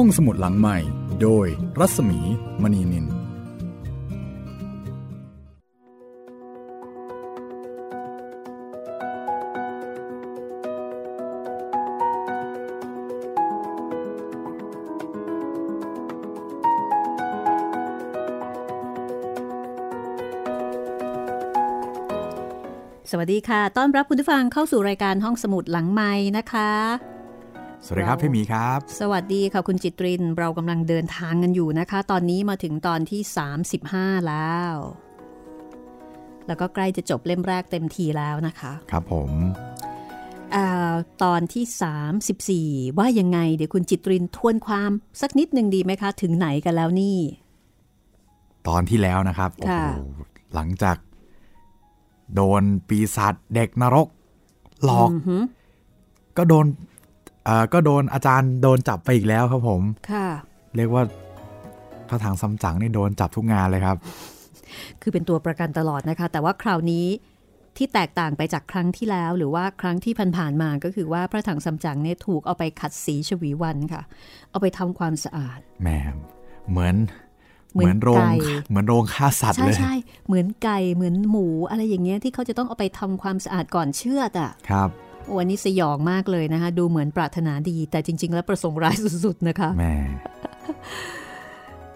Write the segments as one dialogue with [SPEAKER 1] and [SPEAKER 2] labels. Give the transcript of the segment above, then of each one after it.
[SPEAKER 1] ห้องสมุดหลังใหม่ โดยรัศมีมณีนิน
[SPEAKER 2] สวัสดีค่ะ ต้อนรับคุณผู้ฟังเข้าสู่รายการห้องสมุดหลังไม้นะคะ
[SPEAKER 3] สวัสดีครับพี่มีครับ
[SPEAKER 2] สวัสดีค่ะคุณจิตริน เรากำลังเดินทางกันอยู่นะคะ ตอนนี้มาถึงตอนที่ 35 แล้ว แล้วก็ใกล้จะจบเล่มแรกเต็มทีแล้วนะคะ
[SPEAKER 3] ครับผม
[SPEAKER 2] อตอนที่ 34 ว่ายังไง เดี๋ยวคุณจิตรินทวนความสักนิดหนึ่งดีไหมคะ ถึงไหนกันแล้วนี่
[SPEAKER 3] ตอนที่แล้วนะครับโอ้โหหลังจาก โดนปีศาจเด็กนรก หลอก ก็โดน ก็โดนอาจารย์โดนจับไปอีกแล้วครับผม
[SPEAKER 2] ค่ะ
[SPEAKER 3] เรียกว่าพระถังซัมจั๋งนี่โดนจับทุกงานเลยครับ
[SPEAKER 2] คือเป็นตัวประกันตลอดนะคะ แต่ว่าคราวนี้ที่แตกต่างไปจากครั้งที่แล้ว หรือว่าครั้งที่ผ่านๆมาก็คือว่าพระถังซัมจั๋งเนี่ยถูกเอาไปขัดสีชวีวันค่ะ เอาไปทำความสะอาด
[SPEAKER 3] แหมเหมือนเหมือนโรงเหมือนโรงฆ่าสัตว์เลย
[SPEAKER 2] ใช่ใช่เหมือนไก่เหมือนหมูอะไรอย่างเงี้ยที่เขาจะต้องเอาไปทำความสะอาดก่อนเชือดอะ
[SPEAKER 3] ครับ
[SPEAKER 2] วันนี้สยองมากเลยนะคะ ดูเหมือนปรารถนาดี แต่จริง ๆ แล้วประสงค์ร้ายสุด ๆ นะคะ
[SPEAKER 3] แม่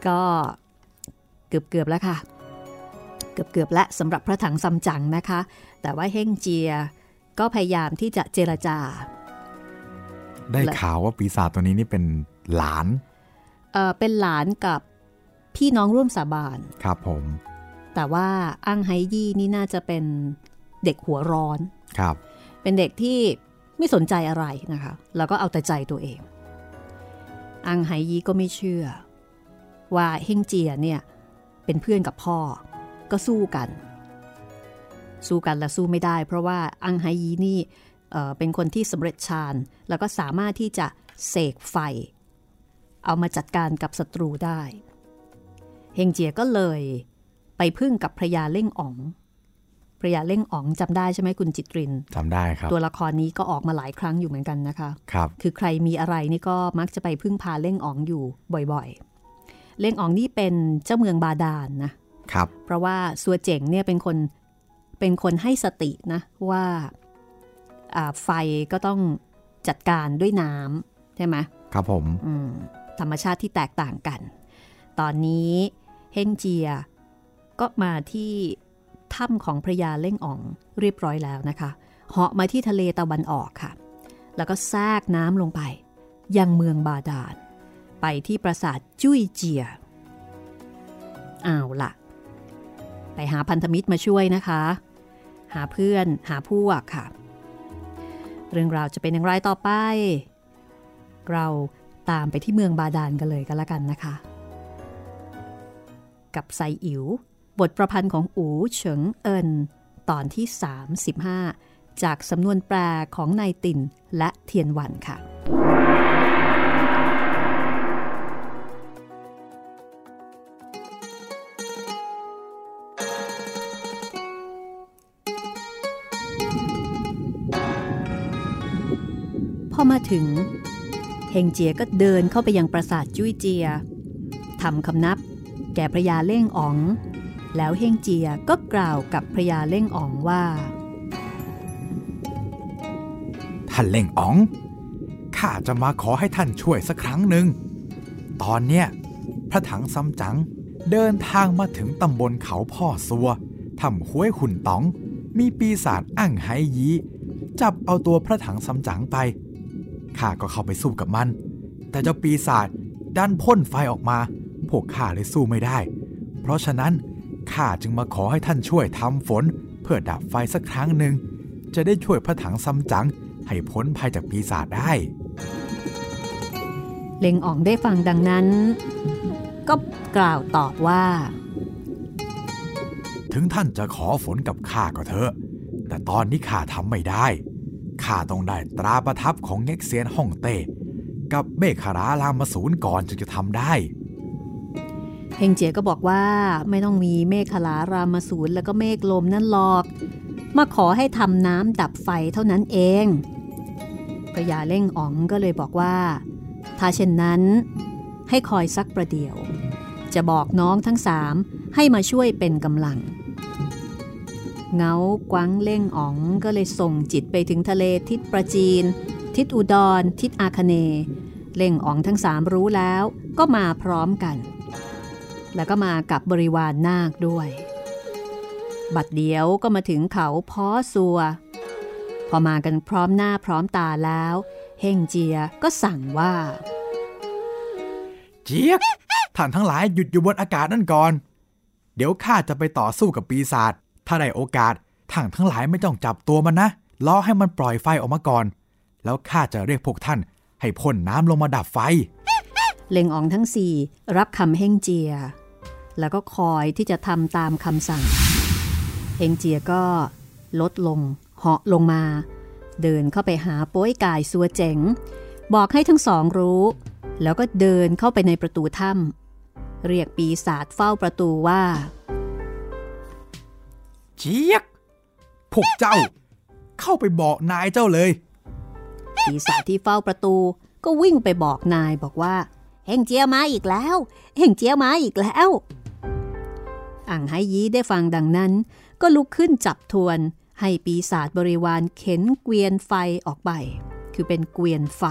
[SPEAKER 2] ก็เกือบ ๆ แล้วค่ะ เกือบ ๆ และสำหรับพระถังซัมจั๋งนะคะ แต่ว่าเฮงเจียก็พยายามที่จะเจรจา
[SPEAKER 3] ได้ข่าวว่าปีศาจตัวนี้นี่เป็นหลาน
[SPEAKER 2] เออเป็นหลานกับพี่น้องร่วมสาบาน
[SPEAKER 3] ครับผม
[SPEAKER 2] แต่ว่าอังไฮยี่นี่น่าจะเป็นเด็กหัวร้อน
[SPEAKER 3] ครับ
[SPEAKER 2] เป็นเด็กที่ไม่สนใจอะไรนะคะ แล้วก็เอาแต่ใจตัวเอง อังไฮยี่ก็ไม่เชื่อ ว่าเฮงเจียเนี่ยเป็นเพื่อนกับพ่อ ก็สู้กัน สู้กันและสู้ไม่ได้ เพราะว่าอังไฮยีนี่เเป็นคนที่สำเร็จฌานแล้วก็สามารถที่จะเสกไฟ เอามาจัดการกับศัตรูได้ เฮงเจียก็เลยไปพึ่งกับพระยาเล่งอ๋อง พระยาเล่งอ๋องจำได้ใช่ไหมคุณจิตริน
[SPEAKER 3] จำได้ครับ
[SPEAKER 2] ตัวละครนี้ก็ออกมาหลายครั้งอยู่เหมือนกันนะคะ
[SPEAKER 3] ครับ
[SPEAKER 2] คือใครมีอะไรนี่ก็มักจะไปพึ่งพาเล่งอ๋องอยู่บ่อยๆ เล่งอ๋องนี่เป็นเจ้าเมืองบาดาลนนะ
[SPEAKER 3] ครับ
[SPEAKER 2] เพราะว่าสัวเจ๋งเนี่ยเป็นคนเป็นคนให้สตินะว่าไฟก็ต้องจัดการด้วยน้ำใช่ไหม
[SPEAKER 3] ครับผม
[SPEAKER 2] ธรรมชาติที่แตกต่างกัน ตอนนี้เฮงเจียก็มาที่ ถ้ำของพระยาเล่งอ่องเรียบร้อยแล้วนะคะเหาะมาที่ทะเลตะวันออกค่ะ แล้วก็แทรกน้ำลงไป ยังเมืองบาดาลไปที่ปราสาทจุ้ยเจียอ้าวละไปหาพันธมิตรมาช่วยนะคะ หาเพื่อนหาพวกค่ะ เรื่องราวจะเป็นอย่างไรต่อไป เราตามไปที่เมืองบาดาลกันเลยกันละกันนะคะ กับไซอิ๋ว บทประพันธ์ของอูเฉิงเอินตอนที่ 35 จากสำนวนแปลของนายตินและเทียนวันค่ะ พอมาถึง เฮงเจียก็เดินเข้าไปยังปราสาทจุ้ยเจียทำคำนับแก่พระยาเล่งอ๋อง แล้วเฮงเจียก็กล่าวกับพระยาเล่งอ๋องว่า
[SPEAKER 3] ท่านเล่งอ๋อง ข้าจะมาขอให้ท่านช่วยสักครั้งหนึ่ง ตอนเนี้ยพระถังซัมจั๋งเดินทางมาถึงตำบลเขาพ่อซัวทำห้วยหุ่นต๋อง มีปีศาจอั่งไฮยีจับเอาตัวพระถังซัมจั๋งไป ข้าก็เข้าไปสู้กับมัน แต่เจ้าปีศาจดันพ่นไฟออกมา พวกข้าเลยสู้ไม่ได้ เพราะฉะนั้น ข้าจึงมาขอให้ท่านช่วยทำฝน เพื่อดับไฟสักครั้งหนึ่ง จะได้ช่วยพระถังซัมจั๋งให้พ้นภัยจากปีศาจได้
[SPEAKER 2] เล็งอ่องได้ฟังดังนั้น ก็กล่าวตอบว่า
[SPEAKER 3] ถึงท่านจะขอฝนกับข้าก็เถอะ แต่ตอนนี้ข้าทำไม่ได้ ข้าต้องได้ตราประทับของเง็กเซียนฮ่องเต้ กับเมฆาราลามาสูนก่อนจึงจะทำได้
[SPEAKER 2] เฮงเจียก็บอกว่าไม่ต้องมีเมฆขลารามาสูนแล้วก็เมฆลมนั่นหรอก มาขอให้ทำน้ำดับไฟเท่านั้นเองพระยาเล่งอ๋องก็เลยบอกว่า ถ้าเช่นนั้น ให้คอยสักประเดี๋ยว จะบอกน้องทั้งสามให้มาช่วยเป็นกำลัง เงากวังเล่งอ๋องก็เลยส่งจิตไปถึงทะเลทิศประจีน ทิศอุดร ทิศอาคเน เล่งอ๋องทั้งสามรู้แล้วก็มาพร้อมกัน แล้วก็มากับบริวารนาคด้วย บัดเดียวก็มาถึงเขาพ้อสัว พอมากันพร้อมหน้าพร้อมตาแล้ว เฮงเจียก็สั่งว่า
[SPEAKER 3] เจี๊ยกท่านทั้งหลายหยุดอยู่บนอากาศนั่นก่อน เดี๋ยวข้าจะไปต่อสู้กับปีศาจถ้าได้โอกาสท่านทั้งหลายไม่ต้องจับตัวมันนะรอให้มันปล่อยไฟออกมาก่อน แล้วข้าจะเรียกพวกท่าน ให้พ่นน้ำลงมาดับไฟ
[SPEAKER 2] เล็งอองทั้งสี่รับคำเฮงเจีย แล้วก็คอยที่จะทำตามคำสั่ง เฮงเจียก็ลดลง เหาะลงมา เดินเข้าไปหาโป้ยกายสัวเจ๋ง บอกให้ทั้งสองรู้ แล้วก็เดินเข้าไปในประตูถ้ำเรียกปีศาจเฝ้าประตูว่า
[SPEAKER 3] เจี๊ยก พวกเจ้า เข้าไปบอกนายเจ้าเลย
[SPEAKER 2] ปีศาจที่เฝ้าประตูก็วิ่งไปบอกนายบอกว่าเฮงเจียมาอีกแล้ว เฮงเจียมาอีกแล้ว อ่างไฮยีได้ฟังดังนั้น ก็ลุกขึ้นจับทวน ให้ปีศาจบริวารเข็นเกวียนไฟออกไป คือเป็นเกวียนไฟ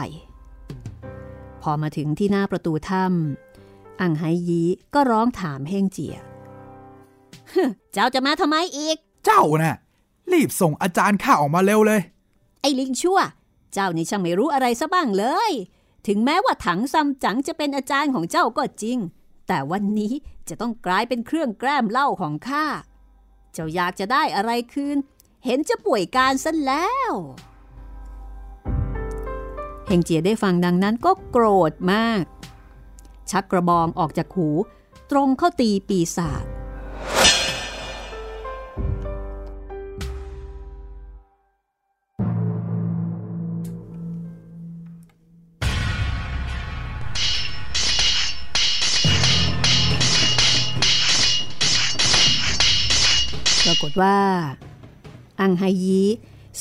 [SPEAKER 2] พอมาถึงที่หน้าประตูถ้ำอ่างไฮยีก็ร้องถามเฮงเจียเจ้าจะมาทำไมอีก
[SPEAKER 3] เจ้าน่ะรีบส่งอาจารย์ข้าออกมาเร็วเลย
[SPEAKER 2] ไอ้ลิงชั่ว เจ้านี่ช่างไม่รู้อะไรซะบ้างเลย ถึงแม้ว่าถังซัมจั๋งจะเป็นอาจารย์ของเจ้าก็จริง แต่วันนี้จะต้องกลายเป็นเครื่องแกล้มเหล้าของข้า เจ้าอยากจะได้อะไรคืน เห็นจะป่วยการซะแล้วเฮงเจียได้ฟังดังนั้นก็โกรธมาก ชักกระบองออกจากหู ตรงเข้าตีปีศาจ ว่า อังไฮยี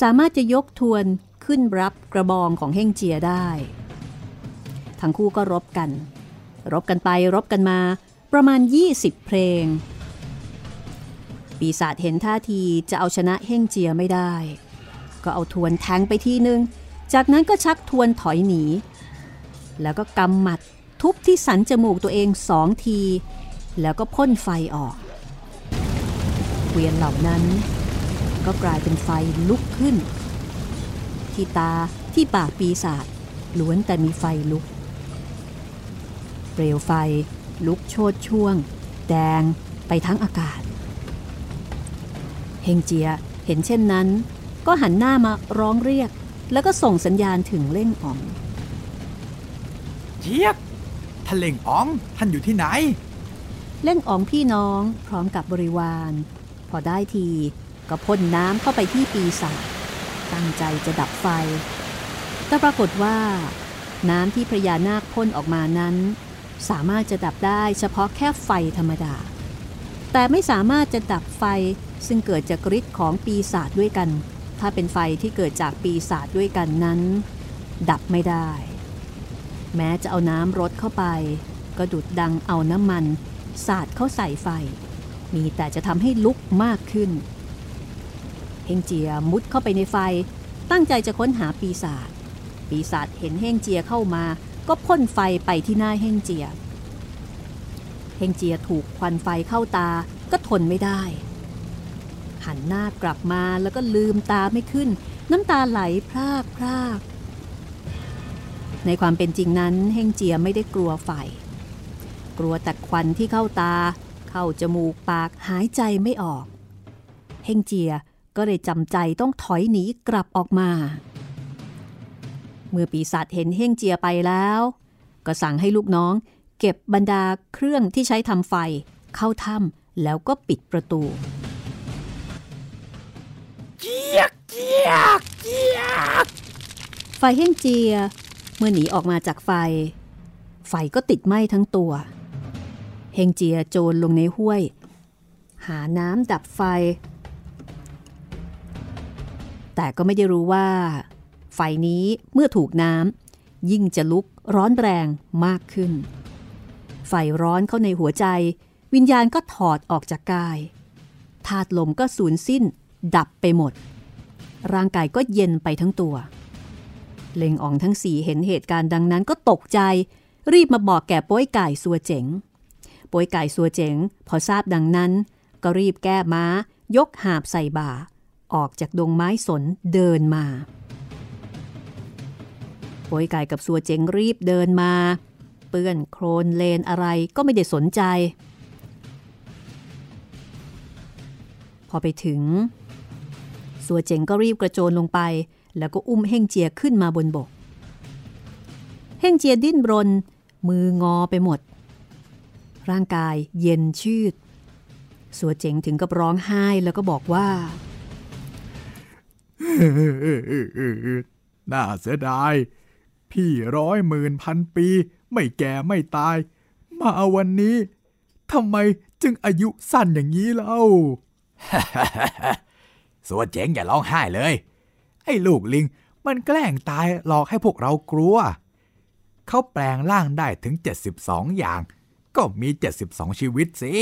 [SPEAKER 2] สามารถจะยกทวนขึ้นรับกระบองของเฮงเจียได้ ทั้งคู่ก็รบกัน รบกันไปรบกันมาประมาณ 20 เพลง ปีศาจเห็นท่าทีจะเอาชนะเฮงเจียไม่ได้ ก็เอาทวนแทงไปทีนึง จากนั้นก็ชักทวนถอยหนี แล้วก็กำหมัดทุบที่สันจมูกตัวเองสองที แล้วก็พ่นไฟออก วียนเหล่านั้น ก็กลายเป็นไฟลุกขึ้น ที่ตาที่ปากปีศาจล้วนแต่มีไฟลุก เปลวไฟลุกโชดช่วง แดงไปทั้งอากาศ เฮงเจียเห็นเช่นนั้น ก็หันหน้ามาร้องเรียก แล้วก็ส่งสัญญาณถึงเล่งอ๋อง
[SPEAKER 3] เจี๊ยกท่านเล่งอ๋องท่านอยู่ที่ไหน
[SPEAKER 2] เล่งอ๋องพี่น้องพร้อมกับบริวาร พอได้ที ก็พ่นน้ำเข้าไปที่ปีศาจตั้งใจจะดับไฟ แต่ปรากฏว่า น้ำที่พระยานาคพ่นออกมานั้น สามารถจะดับได้เฉพาะแค่ไฟธรรมดา แต่ไม่สามารถจะดับไฟซึ่งเกิดจากฤทธิ์ของปีศาจด้วยกัน ถ้าเป็นไฟที่เกิดจากปีศาจด้วยกันนั้น ดับไม่ได้ แม้จะเอาน้ำรดเข้าไป ก็ดุดดังเอาน้ำมัน สาดเข้าใส่ไฟ มีแต่จะทำให้ลุกมากขึ้นเฮงเจียมุดเข้าไปในไฟ ตั้งใจจะค้นหาปีศาจปีศาจเห็นเฮงเจียเข้ามา ก็พ่นไฟไปที่หน้าเฮงเจียเฮงเจียถูกควันไฟเข้าตาก็ทนไม่ได้ หันหน้ากลับมาแล้วก็ลืมตาไม่ขึ้น น้ำตาไหลพรากพรากในความเป็นจริงนั้นเฮงเจียไม่ได้กลัวไฟ กลัวแต่ควันที่เข้าตา เข้าจมูกปากหายใจไม่ออก เฮงเจียก็เลยจำใจต้องถอยหนีกลับออกมา เมื่อปีศาจเห็นเฮงเจียไปแล้ว ก็สั่งให้ลูกน้องเก็บบรรดาเครื่องที่ใช้ทำไฟเข้าถ้ำแล้วก็ปิดประตู
[SPEAKER 3] เจี๊ยกเจี๊ยกเจี๊ยก
[SPEAKER 2] ไฟเฮงเจีย เมื่อหนีออกมาจากไฟ ไฟก็ติดไหม้ทั้งตัวเฮงเจียโจรลงในห้วย หาน้ำดับไฟ แต่ก็ไม่ได้รู้ว่า ไฟนี้เมื่อถูกน้ำยิ่งจะลุกร้อนแรงมากขึ้น ไฟร้อนเข้าในหัวใจ วิญญาณก็ถอดออกจากกายธาตุลมก็สูญสิ้น ดับไปหมด ร่างกายก็เย็นไปทั้งตัว เลงอ่องทั้งสี่เห็นเหตุการณ์ดังนั้นก็ตกใจ รีบมาบอกแก่ป้อยไก่สัวเจ๋ง ป้อยไก่สัวเจ๋ง พอทราบดังนั้น ก็รีบแก้ม้า ยกหาบใส่บ่า ออกจากดงไม้สนเดินมาป้อยไก่กับสัวเจ๋งรีบเดินมา เปื้อนโครนเลนอะไรก็ไม่ได้สนใจ พอไปถึง สัวเจ๋งก็รีบกระโจนลงไป แล้วก็อุ้มเฮ่งเจียขึ้นมาบนบกเฮ่งเจียดิ้นรน มืองอไปหมด ร่างกายเย็นชืด สัวเจ๋งถึงกับร้องไห้แล้วก็บอกว่า
[SPEAKER 3] น่าเสียดาย พี่ร้อยหมื่นพันปี ไม่แก่ไม่ตาย มาวันนี้ทำไมจึงอายุสั้นอย่างนี้เล่าสัวเจ๋งอย่าร้องไห้เลย ไอ้ลูกลิงมันแกล้งตายหลอกให้พวกเรากลัว เขาแปลงร่างได้ถึง 72 อย่าง ก็มี 72 ชีวิตสิ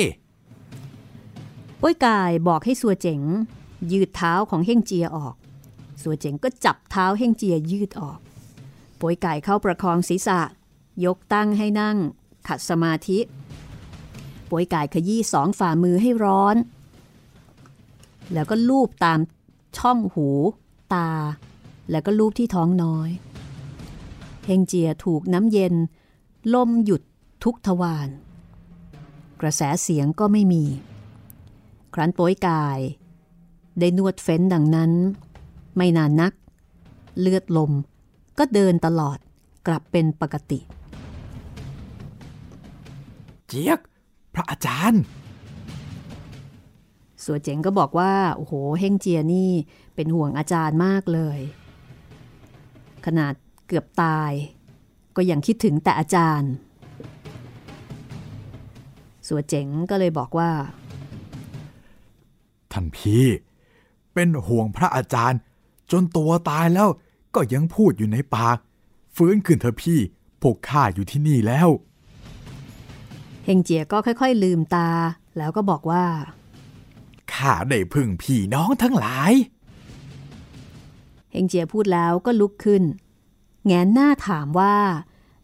[SPEAKER 2] ป้วยกายบอกให้สัวเจ๋ง ยืดเท้าของเฮ่งเจียออก สัวเจ๋งก็จับเท้าเฮ่งเจียยืดออกป้วยกายเข้าประคองศีรษะ ยกตั้งให้นั่ง ขัดสมาธิป้วยกายขยี้สองฝ่ามือให้ร้อน แล้วก็ลูบตามช่องหู ตา แล้วก็ลูบที่ท้องน้อย เฮงเจียถูกน้ำเย็น ลมหยุดทุกทวาร กระแสเสียงก็ไม่มี ครั้นโป้ยกาย ได้นวดเฟ้นดังนั้น ไม่นานนัก เลือดลมก็เดินตลอดกลับเป็นปกติ
[SPEAKER 3] เจี๊ยก พระอาจารย์
[SPEAKER 2] สัวเจ๋งก็บอกว่า โอ้โห เฮงเจียนี่เป็นห่วงอาจารย์มากเลย ขนาดเกือบตาย ก็ยังคิดถึงแต่อาจารย์ สัวเจ๋งก็เลยบอกว่า
[SPEAKER 3] ท่านพี่ เป็นห่วงพระอาจารย์ จนตัวตายแล้วก็ยังพูดอยู่ในปาก ฟื้นขึ้นเถอะพี่พวกข้าอยู่ที่นี่แล้ว
[SPEAKER 2] เฮงเจียก็ค่อยๆ ลืมตา แล้วก็บอกว่า
[SPEAKER 3] ข้าได้พึ่งพี่น้องทั้งหลาย
[SPEAKER 2] เฮงเจียพูดแล้วก็ลุกขึ้น แงนหน้าถามว่า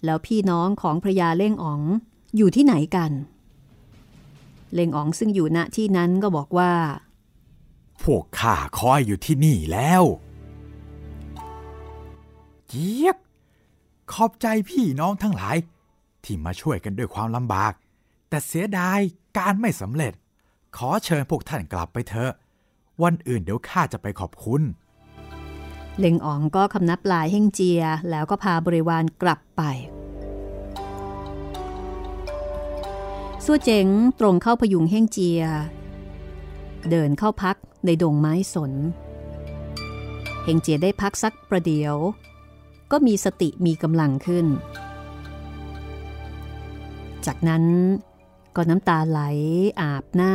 [SPEAKER 2] แล้วพี่น้องของพระยาเล่งอ๋องอยู่ที่ไหนกัน เล่งอ๋องซึ่งอยู่ณที่นั้นก็บอกว่า
[SPEAKER 3] พวกข้าคอยอยู่ที่นี่แล้วเจี๊ยบขอบใจพี่น้องทั้งหลาย ที่มาช่วยกันด้วยความลำบาก แต่เสียดายการไม่สำเร็จ ขอเชิญพวกท่านกลับไปเถอะ วันอื่นเดี๋ยวข้าจะไปขอบคุณ
[SPEAKER 2] เล็งอ๋องก็คำนับลายเฮ่งเจียแล้วก็พาบริวารกลับไป ซัวเจ๋งตรงเข้าพยุงเฮ่งเจีย เดินเข้าพักในดงไม้สน เฮงเจียได้พักสักประเดี๋ยว ก็มีสติมีกำลังขึ้น จากนั้นก็น้ำตาไหลอาบหน้า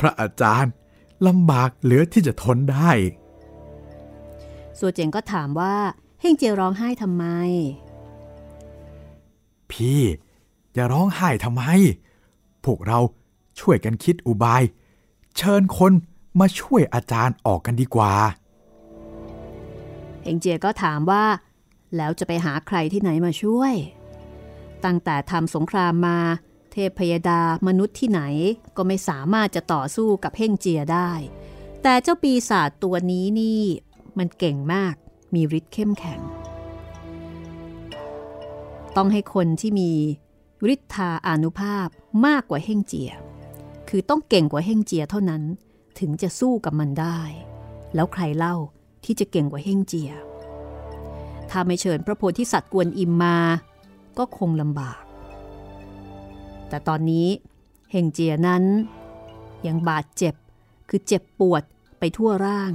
[SPEAKER 3] พระอาจารย์ลำบากเหลือที่จะทนได้
[SPEAKER 2] สัวเจ๋งก็ถามว่าเฮงเจียร้องไห้ทำไม
[SPEAKER 3] พี่จะร้องไห้ทำไม พวกเราช่วยกันคิดอุบาย เชิญคนมาช่วยอาจารย์ออกกันดีกว่า
[SPEAKER 2] เฮงเจียก็ถามว่า แล้วจะไปหาใครที่ไหนมาช่วย ตั้งแต่ทำสงครามมา เทพพยดามนุษย์ที่ไหนก็ไม่สามารถจะต่อสู้กับเฮงเจียได้ แต่เจ้าปีศาจตัวนี้นี่ มันเก่งมากมีฤทธิ์เข้มแข็ง ต้องให้คนที่มีฤทธาอนุภาพมากกว่าเฮงเจีย คือต้องเก่งกว่าเฮงเจียเท่านั้นถึงจะสู้กับมันได้ แล้วใครเล่าที่จะเก่งกว่าเฮงเจีย ถ้าไม่เชิญพระโพธิสัตว์กวนอิมมา ก็คงลำบาก แต่ตอนนี้เฮงเจียนั้นยังบาดเจ็บคือเจ็บปวดไปทั่วร่าง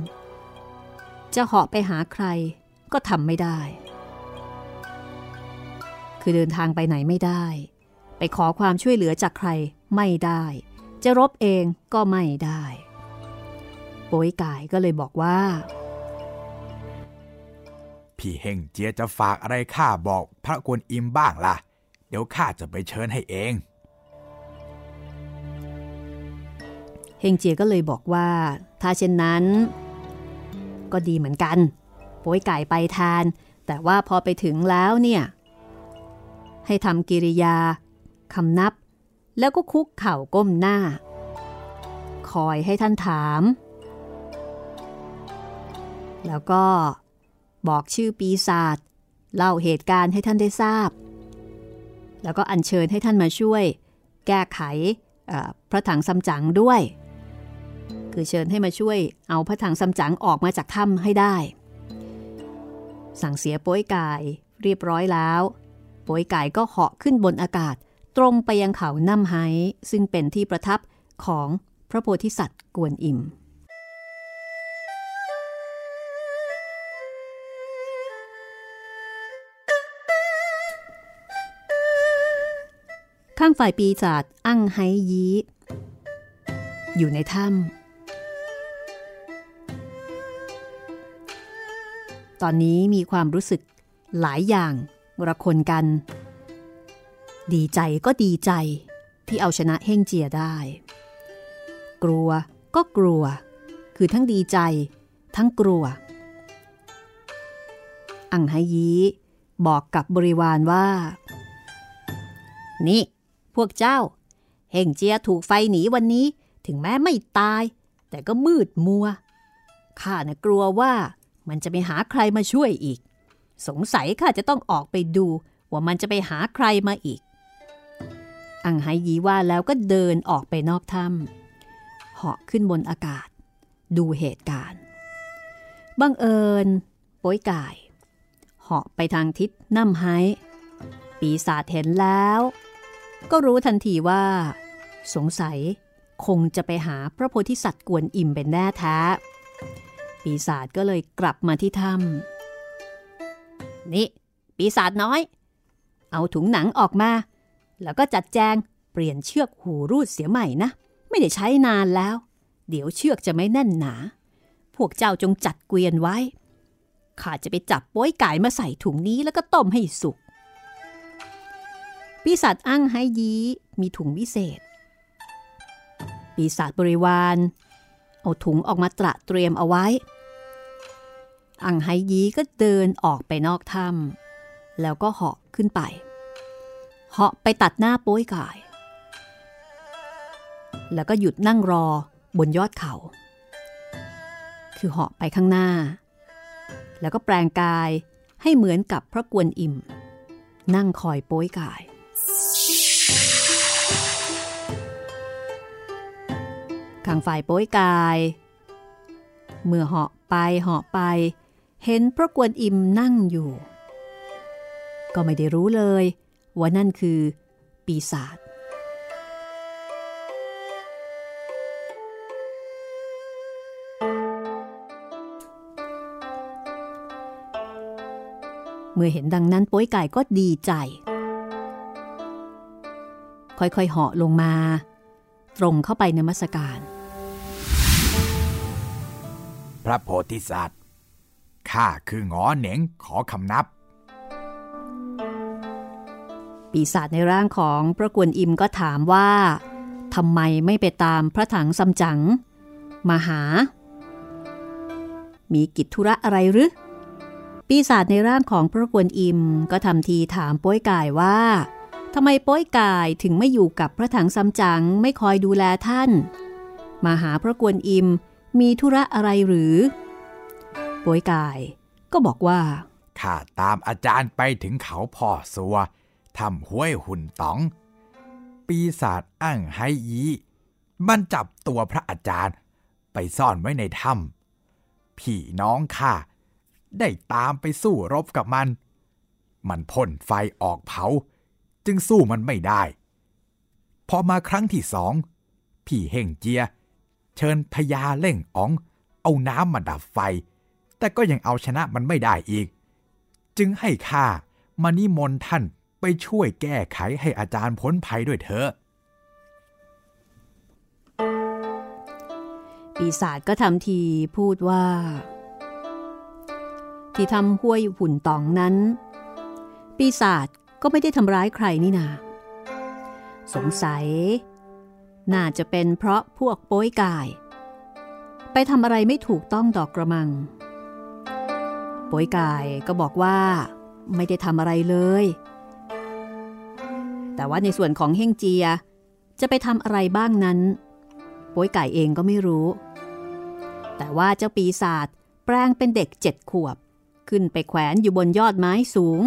[SPEAKER 2] จะเหาะไปหาใครก็ทำไม่ได้ คือเดินทางไปไหนไม่ได้ ไปขอความช่วยเหลือจากใครไม่ได้ จะรบเองก็ไม่ได้โป้ยกายก็เลยบอกว่า
[SPEAKER 3] พี่เฮงเจียจะฝากอะไรข้าบอกพระกวนอิมบ้างล่ะ เดี๋ยวข้าจะไปเชิญให้เอง
[SPEAKER 2] เฮงเจียก็เลยบอกว่า ถ้าเช่นนั้น ก็ดีเหมือนกันโป้ยไก่ไปทาน แต่ว่าพอไปถึงแล้วเนี่ย ให้ทำกิริยาคำนับ แล้วก็คุกเข่าก้มหน้า คอยให้ท่านถาม แล้วก็บอกชื่อปีศาจเล่าเหตุการณ์ให้ท่านได้ทราบ แล้วก็อัญเชิญให้ท่านมาช่วย แก้ไขพระถังซัมจั๋งด้วย คือเชิญให้มาช่วยเอาพระถังซัมจั๋งออกมาจากถ้ำให้ได้ สั่งเสียโป้ยกายเรียบร้อยแล้ว โป้ยกายก็เหาะขึ้นบนอากาศ ตรงไปยังเขาน้ำไฮซึ่งเป็นที่ประทับของพระโพธิสัตว์กวนอิมข้างฝ่ายปีศาจอั้งไฮยีอยู่ในถ้ำ ตอนนี้มีความรู้สึกหลายอย่างระคนกัน ดีใจก็ดีใจที่เอาชนะเฮ่งเจียได้ กลัวก็กลัว คือทั้งดีใจ ทั้งกลัว อังไฮยีบอกกับบริวารว่า นี่ พวกเจ้า เฮ่งเจียถูกไฟหนีวันนี้ ถึงแม้ไม่ตาย แต่ก็มืดมัวข้านะกลัวว่า มันจะไปหาใครมาช่วยอีก สงสัยข้าจะต้องออกไปดูว่ามันจะไปหาใครมาอีก อังไหยีว่าแล้วก็เดินออกไปนอกถ้ำเหาะขึ้นบนอากาศ ดูเหตุการณ์บังเอิญโป้ยกายเหาะไปทางทิศน้ำไฮปีศาจเห็นแล้ว ก็รู้ทันทีว่า สงสัยคงจะไปหาพระโพธิสัตว์กวนอิ่มเป็นแน่แท้ ปีศาจก็เลยกลับมาที่ถ้ำนี่ ปีศาจน้อย เอาถุงหนังออกมา แล้วก็จัดแจงเปลี่ยนเชือกหูรูดเสียใหม่นะ ไม่ได้ใช้นานแล้ว เดี๋ยวเชือกจะไม่แน่นหนา พวกเจ้าจงจัดเกวียนไว้ ข้าจะไปจับป้อยไก่มาใส่ถุงนี้แล้วก็ต้มให้สุก ปีศาจอั้งไฮยีมีถุงวิเศษ ปีศาจบริวารเอาถุงออกมาตระเตรียมเอาไว้ อังไฮยีก็เดินออกไปนอกถ้ำแล้วก็เหาะขึ้นไป เหาะไปตัดหน้าโป้ยกาย แล้วก็หยุดนั่งรอบนยอดเขา คือเหาะไปข้างหน้า แล้วก็แปลงกายให้เหมือนกับพระกวนอิม นั่งคอยโป้ยกาย ข้างฝ่ายโป้ยกาย เมื่อเหาะไปเหาะไป เห็นพระกวนอิมนั่งอยู่ ก็ไม่ได้รู้เลยว่านั่นคือปีศาจเมื่อเห็นดังนั้นป้ยไก่ก็ดีใจ ค่อยๆเหาะลงมา ตรงเข้าไปในมัสการ
[SPEAKER 3] พระโพธิสัตว์ ข้าคืองอเหน่งขอคำนับ
[SPEAKER 2] ปีศาจในร่างของพระกวนอิมก็ถามว่าทำไมไม่ไปตามพระถังซัมจั๋งมาหา มีกิจธุระอะไรหรือ ปีศาจในร่างของพระกวนอิมก็ทำทีถามป้อยกายว่าทำไมป้อยกายถึงไม่อยู่กับพระถังซัมจั๋งไม่คอยดูแลท่าน มาหาพระกวนอิมมีธุระอะไรหรือ โป้ยกายก็บอกว่า
[SPEAKER 3] ข้าตามอาจารย์ไปถึงเขาพ่อสัวทำห้วยหุ่นต๋อง ปีศาจอ้างไฮยีมันจับตัวพระอาจารย์ไปซ่อนไว้ในถ้ำพี่น้องข้าได้ตามไปสู้รบกับมัน มันพ่นไฟออกเผา จึงสู้มันไม่ได้ พอมาครั้งที่สอง พี่เฮงเจีย เชิญพญาเล่งอ๋อง เอาน้ำมาดับไฟ แต่ก็ยังเอาชนะมันไม่ได้อีก จึงให้ข้ามานิมนต์ท่านไปช่วยแก้ไขให้อาจารย์พ้นภัยด้วยเถอะ
[SPEAKER 2] ปีศาจก็ทำทีพูดว่า ที่ทำห้วยหุ่นตองนั้น ปีศาจก็ไม่ได้ทำร้ายใครนี่นา สงสัย น่าจะเป็นเพราะพวกโป้ยกาย ไปทำอะไรไม่ถูกต้องดอกกระมัง โป้ยกายก็บอกว่าไม่ได้ทำอะไรเลย แต่ว่าในส่วนของเฮงเจีย จะไปทำอะไรบ้างนั้นโป้ยไก่เองก็ไม่รู้ แต่ว่าเจ้าปีศาจแปลงเป็นเด็กเจ็ดขวบ ขึ้นไปแขวนอยู่บนยอดไม้สูง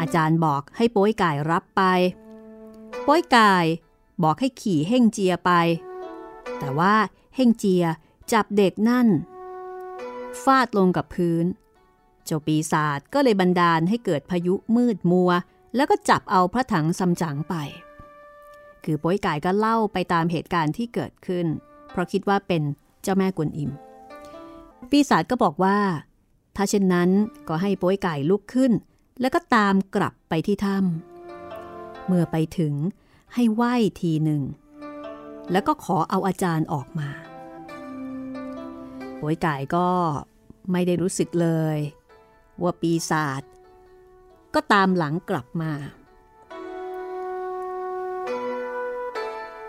[SPEAKER 2] อาจารย์บอกให้ป้ยไก่รับไปป้ยไก่บอกให้ขี่เฮ่งเจียไป แต่ว่าเฮ่งเจียจับเด็กนั่น ฟาดลงกับพื้น เจ้าปีศาจก็เลยบันดาลให้เกิดพายุมืดมัว แล้วก็จับเอาพระถังซัมจั๋งไป คือป้ยไก่ก็เล่าไปตามเหตุการณ์ที่เกิดขึ้น เพราะคิดว่าเป็นเจ้าแม่กวนอิม ปีศาจก็บอกว่า ถ้าเช่นนั้นก็ให้ป้ยไก่ลุกขึ้น แล้วก็ตามกลับไปที่ถ้ำเมื่อไปถึงให้ไหว้ทีหนึ่ง แล้วก็ขอเอาอาจารย์ออกมา โป้ยไก่ก็ไม่ได้รู้สึกเลย ว่าปีศาจก็ตามหลังกลับมา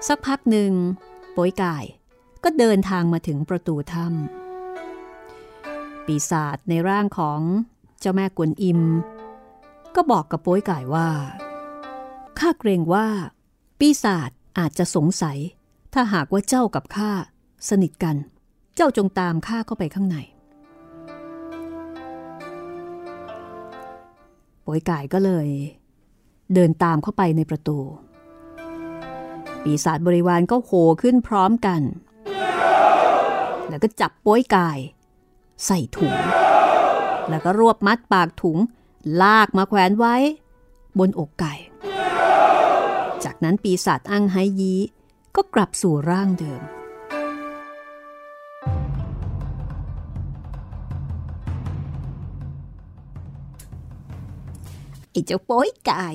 [SPEAKER 2] สักพักหนึ่งโป้ยไก่ก็เดินทางมาถึงประตูถ้ำปีศาจในร่างของเจ้าแม่กวนอิม ก็บอกกับโป้ยไก่ว่าข้าเกรงว่า ปีศาจอาจจะสงสัย ถ้าหากว่าเจ้ากับข้าสนิทกัน เจ้าจงตามข้าเข้าไปข้างในโป้ยไก่ก็เลย เดินตามเข้าไปในประตู ปีศาจบริวารก็โหขึ้นพร้อมกัน แล้วก็จับโป้ยกาย ใส่ถุง แล้วก็รวบมัดปากถุง ลากมาแขวนไว้ บนอกไก่ จากนั้นปีศาจอั้งไฮยีก็กลับสู่ร่างเดิม ไอ้เจ้าโป้ยกาย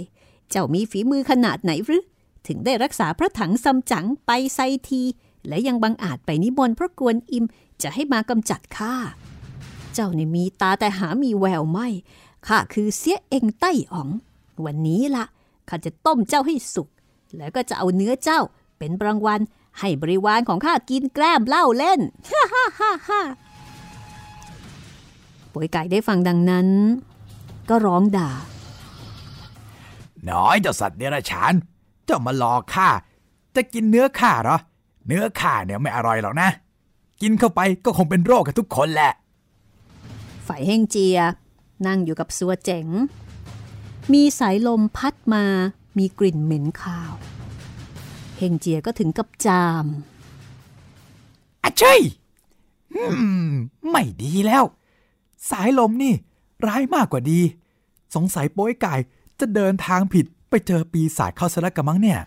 [SPEAKER 2] เจ้ามีฝีมือขนาดไหนหรือ ถึงได้รักษาพระถังซัมจั๋งไปไซที และยังบังอาจไปนิมนต์พระกวนอิมจะให้มากำจัดข้า เจ้าเนี่ยมีตาแต่หามีแววไม่ข้าคือเสียเองไต้อ๋อง วันนี้ละข้าจะต้มเจ้าให้สุก แล้วก็จะเอาเนื้อเจ้าเป็นรางวัลให้บริวารของข้ากินแกล้มเล่าเล่น ฮ่าฮ่าฮ่าฮ่าป่วยไก่ได้ฟังดังนั้น ก็ร้องด่า
[SPEAKER 3] น้อยเจ้าสัตว์เดรัจฉาน เจ้ามาหลอกข้า จะกินเนื้อข้าเหรอ เนื้อข้าเนี่ยไม่อร่อยหรอกนะ กินเข้าไปก็คงเป็นโรคกันทุกคนแหละ
[SPEAKER 2] ฝ่ายเฮงเจีย นั่งอยู่กับสัวเจ๋ง มีสายลมพัดมา มีกลิ่นเหม็นคาว เฮงเจียก็ถึงกับจาม
[SPEAKER 3] อะเช่ยอืมไม่ดีแล้ว สายลมนี่ ร้ายมากกว่าดี สงสัยโป้ยไก่ จะเดินทางผิดไปเจอปีศาจเข้าสลักกันมั้งเนี่ย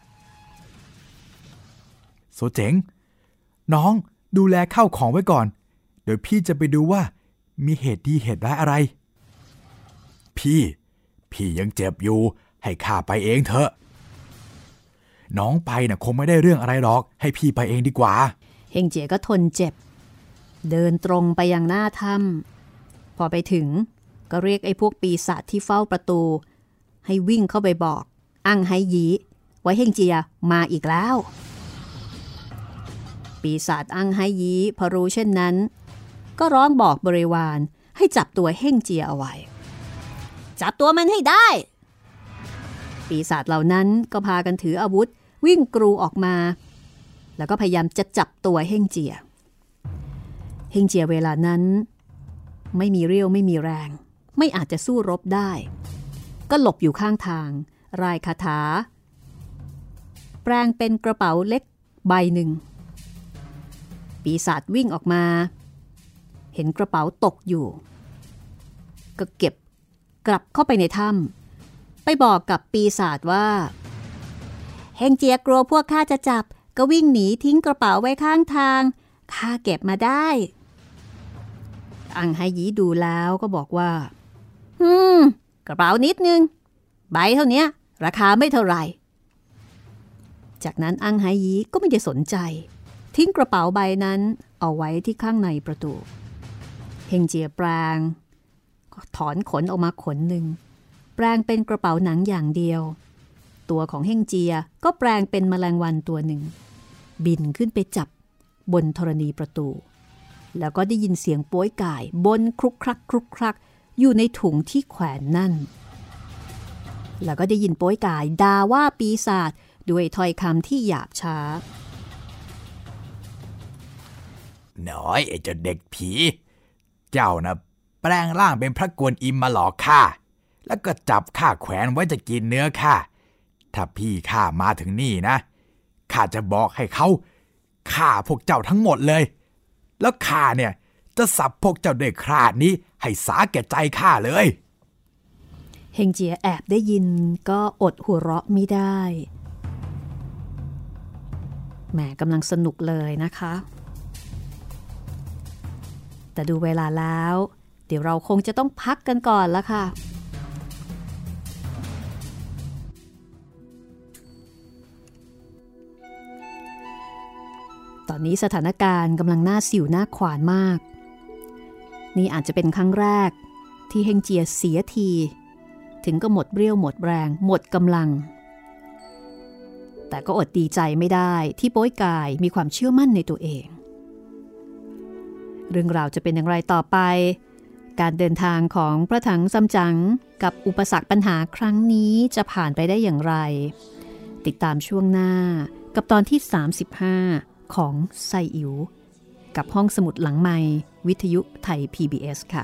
[SPEAKER 3] โซเจ๋ง น้องดูแลข้าวของไว้ก่อน เดี๋ยวพี่จะไปดูว่ามีเหตุดีเหตุร้ายอะไร พี่ พี่ยังเจ็บอยู่ให้ข้าไปเองเถอะ น้องไปน่ะคงไม่ได้เรื่องอะไรหรอก ให้พี่ไปเองดีกว่า
[SPEAKER 2] เฮงเจียก็ทนเจ็บ เดินตรงไปยังหน้าถ้ำพอไปถึงก็เรียกไอ้พวกปีศาจที่เฝ้าประตู ให้วิ่งเข้าไปบอก อั้งไฮยีไว้เฮงเจียมาอีกแล้ว ปีศาจอั้งไฮยีพอรู้เช่นนั้น ก็ร้องบอกบริวารให้จับตัวเฮงเจียเอาไว้ จับตัวมันให้ได้ ปีศาจเหล่านั้นก็พากันถืออาวุธวิ่งกรูออกมา แล้วก็พยายามจะจับตัวเฮงเจีย เฮงเจียเวลานั้น ไม่มีเรี่ยวไม่มีแรง ไม่อาจจะสู้รบได้ ก็หลบอยู่ข้างทาง รายคาถา แปลงเป็นกระเป๋าเล็กใบหนึ่ง ปีศาจวิ่งออกมา เห็นกระเป๋าตกอยู่ ก็เก็บกลับเข้าไปในถ้ำไปบอกกับปีศาจว่าเฮงเจียกลัวพวกข้าจะจับ ก็วิ่งหนีทิ้งกระเป๋าไว้ข้างทางข้าเก็บมาได้ อังไฮยีดูแล้วก็บอกว่า อืม กระเป๋านิดนึง ใบเท่านี้ราคาไม่เท่าไหร่ จากนั้นอังไฮยีก็ไม่ได้สนใจ ทิ้งกระเป๋าใบนั้นเอาไว้ที่ข้างในประตูเฮงเจียแปรางถอนขนออกมาขนหนึ่ง แปลงเป็นกระเป๋าหนังอย่างเดียว ตัวของเฮงเจียก็แปลงเป็นแมลงวันตัวหนึ่ง บินขึ้นไปจับบนธรณีประตู แล้วก็ได้ยินเสียงป้วยก่ายบนครุกครักครุกครัก อยู่ในถุงที่แขวนนั่น แล้วก็ได้ยินป้ยกายด่าว่าปีศาจด้วยถ้อยคำที่หยาบช้า
[SPEAKER 3] น้อยไอ้เจ้าเด็กผี เจ้านะแปลงร่างเป็นพระกวนอิมมาหลอกข้า แล้วก็จับข้าแขวนไว้จะกินเนื้อข้า ถ้าพี่ข้ามาถึงนี่นะ ข้าจะบอกให้เขาฆ่าพวกเจ้าทั้งหมดเลย แล้วข้าเนี่ยจะสับพวกเจ้าด้วยคราดนี้ ให้สาแก่ใจข้าเลย
[SPEAKER 2] เฮงเจียแอบได้ยินก็อดหัวเราะไม่ได้แหมกำลังสนุกเลยนะคะ แต่ดูเวลาแล้ว เดี๋ยวเราคงจะต้องพักกันก่อนละค่ะ ตอนนี้สถานการณ์กำลังน่าสิวน้าขวานมาก นี่อาจจะเป็นครั้งแรก ที่เฮงเจียเสียที ถึงก็หมดเรี่ยวหมดแรง หมดกำลัง แต่ก็อดดีใจไม่ได้ที่โป้ยกายมีความเชื่อมั่นในตัวเอง เรื่องราวจะเป็นอย่างไรต่อไป การเดินทางของพระถังซัมจั๋งกับอุปสรรคปัญหาครั้งนี้จะผ่านไปได้อย่างไร ติดตามช่วงหน้ากับตอนที่ 35 ของไซอิ๋ว กับห้องสมุดหลังไม้วิทยุไทย PBS ค่ะ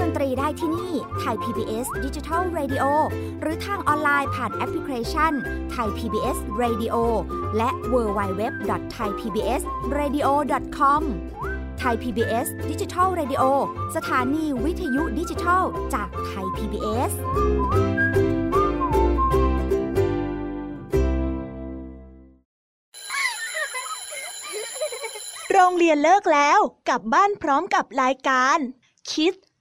[SPEAKER 4] ดนตรีได้ที่นี่ไทย PBS Digital Radio หรือทางออนไลน์ผ่านแอปพลิเคชันไทย PBS Radio และ w w w t h a i PBS Radio com ไทย PBS Digital Radio สถานีวิทยุดิจิทัลจากไทย PBS
[SPEAKER 5] โรงเรียนเลิกแล้ว กลับบ้านพร้อมกับรายการ Kids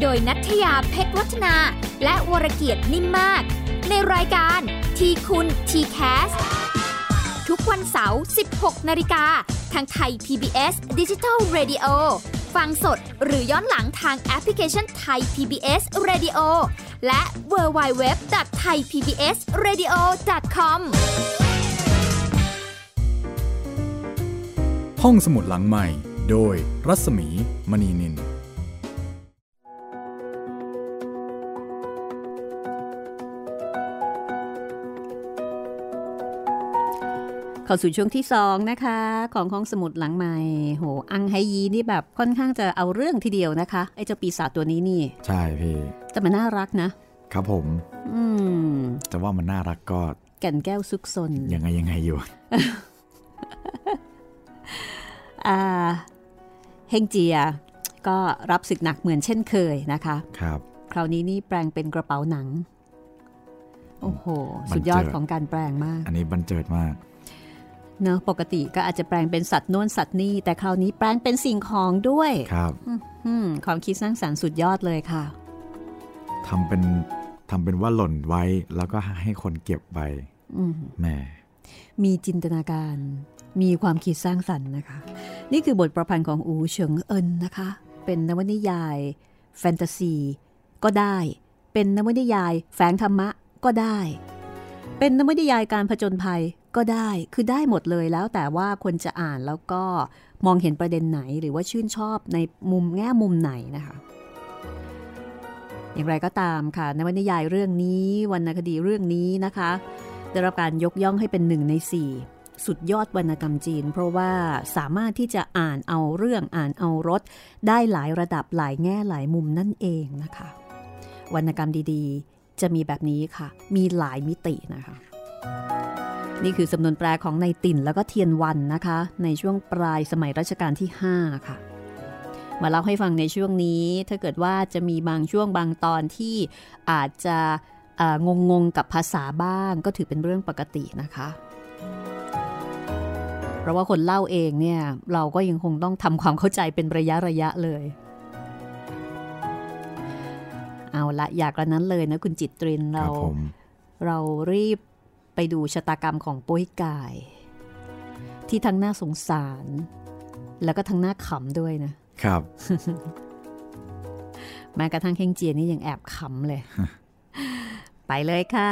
[SPEAKER 6] โดยนัทยาเพชรวัฒนา และวรเกียดนิ่มมาก ในรายการทีคุณทีแคสทุกวันเสาร์ 16 นาฬิกา ทางไทย PBS Digital Radio ฟังสดหรือย้อนหลังทางแอปพลิเคชันไทย PBS Radio และ w w w t h a i PBS Radio com
[SPEAKER 1] ห้องสมุดหลังใหม่ โดยรัศมีมณีนิน
[SPEAKER 2] เข้าสู่ช่วงที่สองนะคะ ของห้องสมุดหลังใหม่ โห อังไฮยีนี่แบบค่อนข้างจะเอาเรื่องทีเดียวนะคะ ไอ้เจ้าปีศาจตัวนี้นี่
[SPEAKER 3] ใช่พี่
[SPEAKER 2] แต่มันน่ารักนะ
[SPEAKER 3] ครับผม
[SPEAKER 2] อืม
[SPEAKER 3] จะว่ามันน่ารักก็
[SPEAKER 2] แก่นแก้วซุกซน
[SPEAKER 3] ยังไงยังไงอยู่
[SPEAKER 2] อ่าเฮงเจีย ก็รับศึกหนักเหมือนเช่นเคยนะคะ
[SPEAKER 3] ครับ
[SPEAKER 2] คราวนี้นี่แปลงเป็นกระเป๋าหนัง โอ้โห
[SPEAKER 3] บันเจิด
[SPEAKER 2] สุดยอดของการแปลงมาก
[SPEAKER 3] อันนี้บันเจิดมาก
[SPEAKER 2] เนอะปกติก็อาจจะแปลงเป็นสัตว์โน้นสัตว์นี่แต่คราวนี้แปลงเป็นสิ่งของด้วย
[SPEAKER 3] ครับ
[SPEAKER 2] อืมความคิดสร้างสรรค์สุดยอดเลยค่ะ
[SPEAKER 3] ทำเป็นทำเป็นว่าหล่นไว้แล้วก็ให้คนเก็บไป
[SPEAKER 2] อืม
[SPEAKER 3] แหม่
[SPEAKER 2] มีจินตนาการ มีความคิดสร้างสรรค์นะคะ นี่คือบทประพันธ์ของอูเฉิงเอินนะคะ เป็นนวนิยาย แฟนตาซี ก็ได้ เป็นนวนิยาย แฝงธรรมะก็ได้ เป็นนวนิยายการผจญภัย ก็ได้ คือได้หมดเลยแล้วแต่ว่าคนจะอ่านแล้วก็มองเห็นประเด็นไหนหรือว่าชื่นชอบในมุมแง่มุมไหนนะคะ อย่างไรก็ตามค่ะในวนิยายเรื่องนี้วรรณคดีเรื่องนี้นะคะ ได้รับการยกย่องให้เป็นหนึ่งในสี่สุดยอดวรรณกรรมจีน เพราะว่าสามารถที่จะอ่านเอาเรื่องอ่านเอารสได้หลายระดับหลายแง่หลายมุมนั่นเองนะคะ วรรณกรรมดีๆ จะมีแบบนี้ค่ะ มีหลายมิตินะคะ นี่คือสำนวนแปลของในติ่นแล้วก็เทียนวันนะคะ ในช่วงปลายสมัยรัชกาลที่ 5 ค่ะ มาเล่าให้ฟังในช่วงนี้ ถ้าเกิดว่าจะมีบางช่วงบางตอนที่อาจจะเอ่องงงๆกับภาษาบ้างก็ถือเป็นเรื่องปกตินะคะ เพราะว่าคนเล่าเองเนี่ย เราก็ยังคงต้องทำความเข้าใจเป็นระยะระยะเลย เอาละอยากระนั้นเลยนะคุณจิตตริน
[SPEAKER 3] ค
[SPEAKER 2] เรา
[SPEAKER 3] รับผม
[SPEAKER 2] เรารีบ ไปดูชะตากรรมของโป้ยกาย ที่ทั้งน่าสงสาร แล้วก็ทั้งน่าขำด้วยนะ
[SPEAKER 3] ครับ
[SPEAKER 2] แม้กระทั่งเฮงเจียนี่ยังแอบขำเลย ไปเลยค่ะ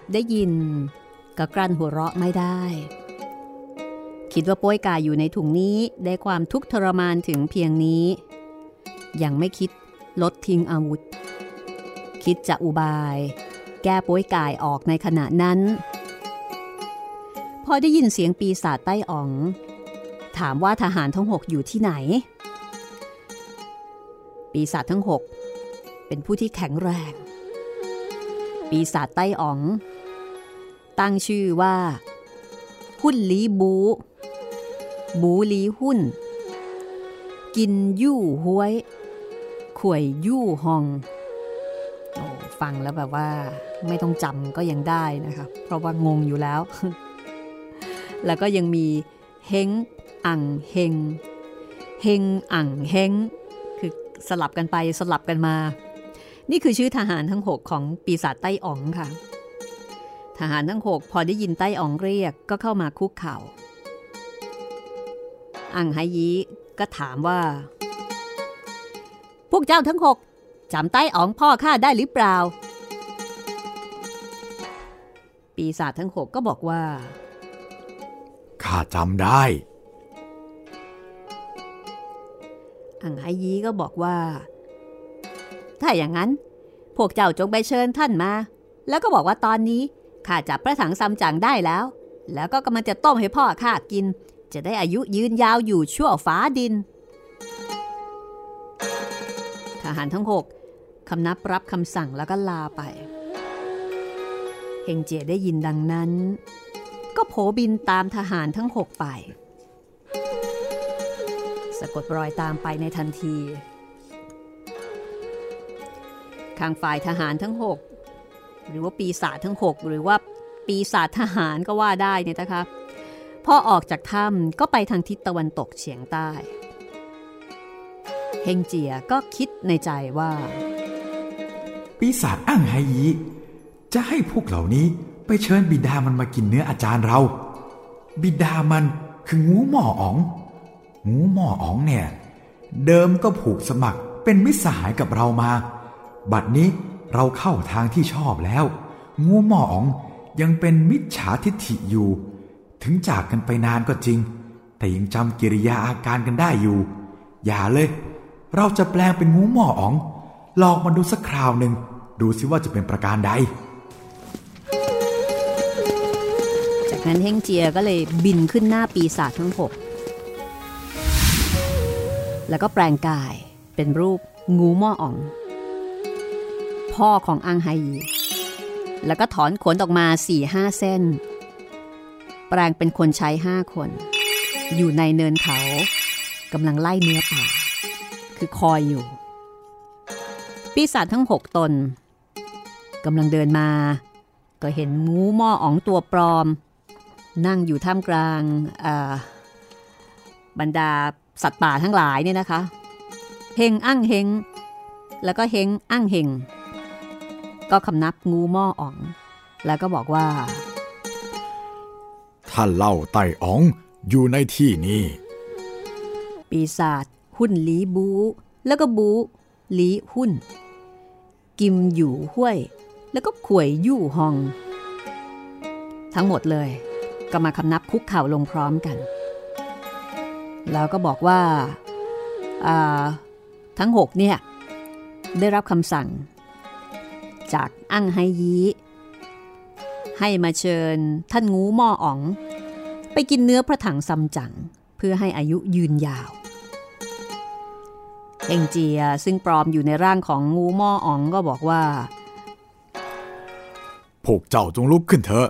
[SPEAKER 2] บได้ยินก็กลั้นหัวเราะไม่ได้ คิดว่าป้ยกายอยู่ในถุงนี้ได้ความทุกข์ทรมานถึงเพียงนี้ ยังไม่คิดลดทิ้งอาวุธ คิดจะอุบาย แก้ป้ยกายออกในขณะนั้น พอได้ยินเสียงปีศาจใต้อ๋อง ถามว่าทหารทั้งหกอยู่ที่ไหน ปีศาจทั้งหกเป็นผู้ที่แข็งแรง ปีศาจใต้อ๋อง ตั้งชื่อว่า หุ่นลีบู บูลีหุ่น กินยู่ห้วย ขวยยู่ฮองฟังแล้วแบบว่าไม่ต้องจำก็ยังได้นะคะ เพราะว่างงอยู่แล้ว แล้วก็ยังมีเฮงอังเฮงเฮงอังเฮงคือสลับกันไปสลับกันมา นี่คือชื่อทหารทั้ง 6 ของปีศาจไต้อ๋องค่ะ ทหารทั้ง 6 พอได้ยินไต้อ๋องเรียกก็เข้ามาคุกเข่า อังไหยีก็ถามว่า พวกเจ้าทั้งหกจำไต้อ๋องพ่อข้าได้หรือเปล่า ปีศาจทั้งหกก็บอกว่า
[SPEAKER 3] ข้าจำได้
[SPEAKER 2] อังไหยีก็บอกว่า ถ้าอย่างนั้น พวกเจ้าจงไปเชิญท่านมา แล้วก็บอกว่าตอนนี้ข้าจับพระถังซัมจั๋งได้แล้ว แล้วก็กำลังจะต้มให้พ่อข้ากิน จะได้อายุยืนยาวอยู่ชั่วฟ้าดิน ทหารทั้งหกคำนับรับคำสั่งแล้วก็ลาไป เฮงเจียได้ยินดังนั้น ก็โผบินตามทหารทั้งหกไป สะกดรอยตามไปในทันที ข้างฝ่ายทหารทั้งหกหรือว่าปีศาจทั้งหกหรือว่าปีศาจทหารก็ว่าได้เนี่ยนะคะพอออกจากถ้ำก็ไปทางทิศตะวันตกเฉียงใต้เฮงเจียก็คิดในใจว่า
[SPEAKER 3] ปีศาจอ้างไฮยีจะให้พวกเหล่านี้ไปเชิญบิดามันมากินเนื้ออาจารย์เรา บิดามันคืองูหม้ออ๋อง งูหม้ออ๋องเนี่ย เดิมก็ผูกสมัครเป็นมิตรสหายกับเรามา บัดนี้เราเข้าทางที่ชอบแล้ว งูหม้ออ๋องยังเป็นมิจฉาทิฐิอยู่ ถึงจากกันไปนานก็จริง แต่ยังจำกิริยาอาการกันได้อยู่ อย่าเลย เราจะแปลงเป็นงูหม้ออ๋องลองมันดูสักคราวหนึ่ง ดูสิว่าจะเป็นประการใด
[SPEAKER 2] จากนั้นเฮงเจียก็เลยบินขึ้นหน้าปีศาจทั้งหกแล้วก็แปลงกายเป็นรูปงูหม้ออ่อง พ่อของอังไฮยีแล้วก็ถอนขนออกมาสี่ห้าเส้นแปลงเป็นคนใช้ห้าคน อยู่ในเนินเขากำลังไล่เนื้อป่า คือคอยอยู่ ปีศาจทั้งหกตนกำลังเดินมา ก็เห็นงูหม้ออ๋องตัวปลอม นั่งอยู่ท่ามกลางบรรดาสัตว์ป่าทั้งหลายเนี่ยนะคะ เฮงอั้งเฮงแล้วก็เฮงอั้งเฮง ก็คำนับงูหม้ออ๋อง แล้วก็บอกว่า
[SPEAKER 1] ท่านเล่าไต่อ๋องอยู่ในที่นี้
[SPEAKER 2] ปีศาจหุ่นหลีบู แล้วก็บูหลีหุ่น กิมอยู่ห้วย แล้วก็ขวยยู่ฮอง ทั้งหมดเลย ก็มาคำนับคุกเข่าลงพร้อมกัน แล้วก็บอกว่าอ่าทั้งหกเนี่ย ได้รับคำสั่ง จากอั้งไฮยีให้มาเชิญท่านงูหม้ออ๋อง ไปกินเนื้อพระถังซัมจั๋งเพื่อให้อายุยืนยาวเฮงเจียซึ่งปลอมอยู่ในร่างของงูหม้ออ๋องก็บอกว่า
[SPEAKER 1] พวกเจ้าจงลุกขึ้นเถอะ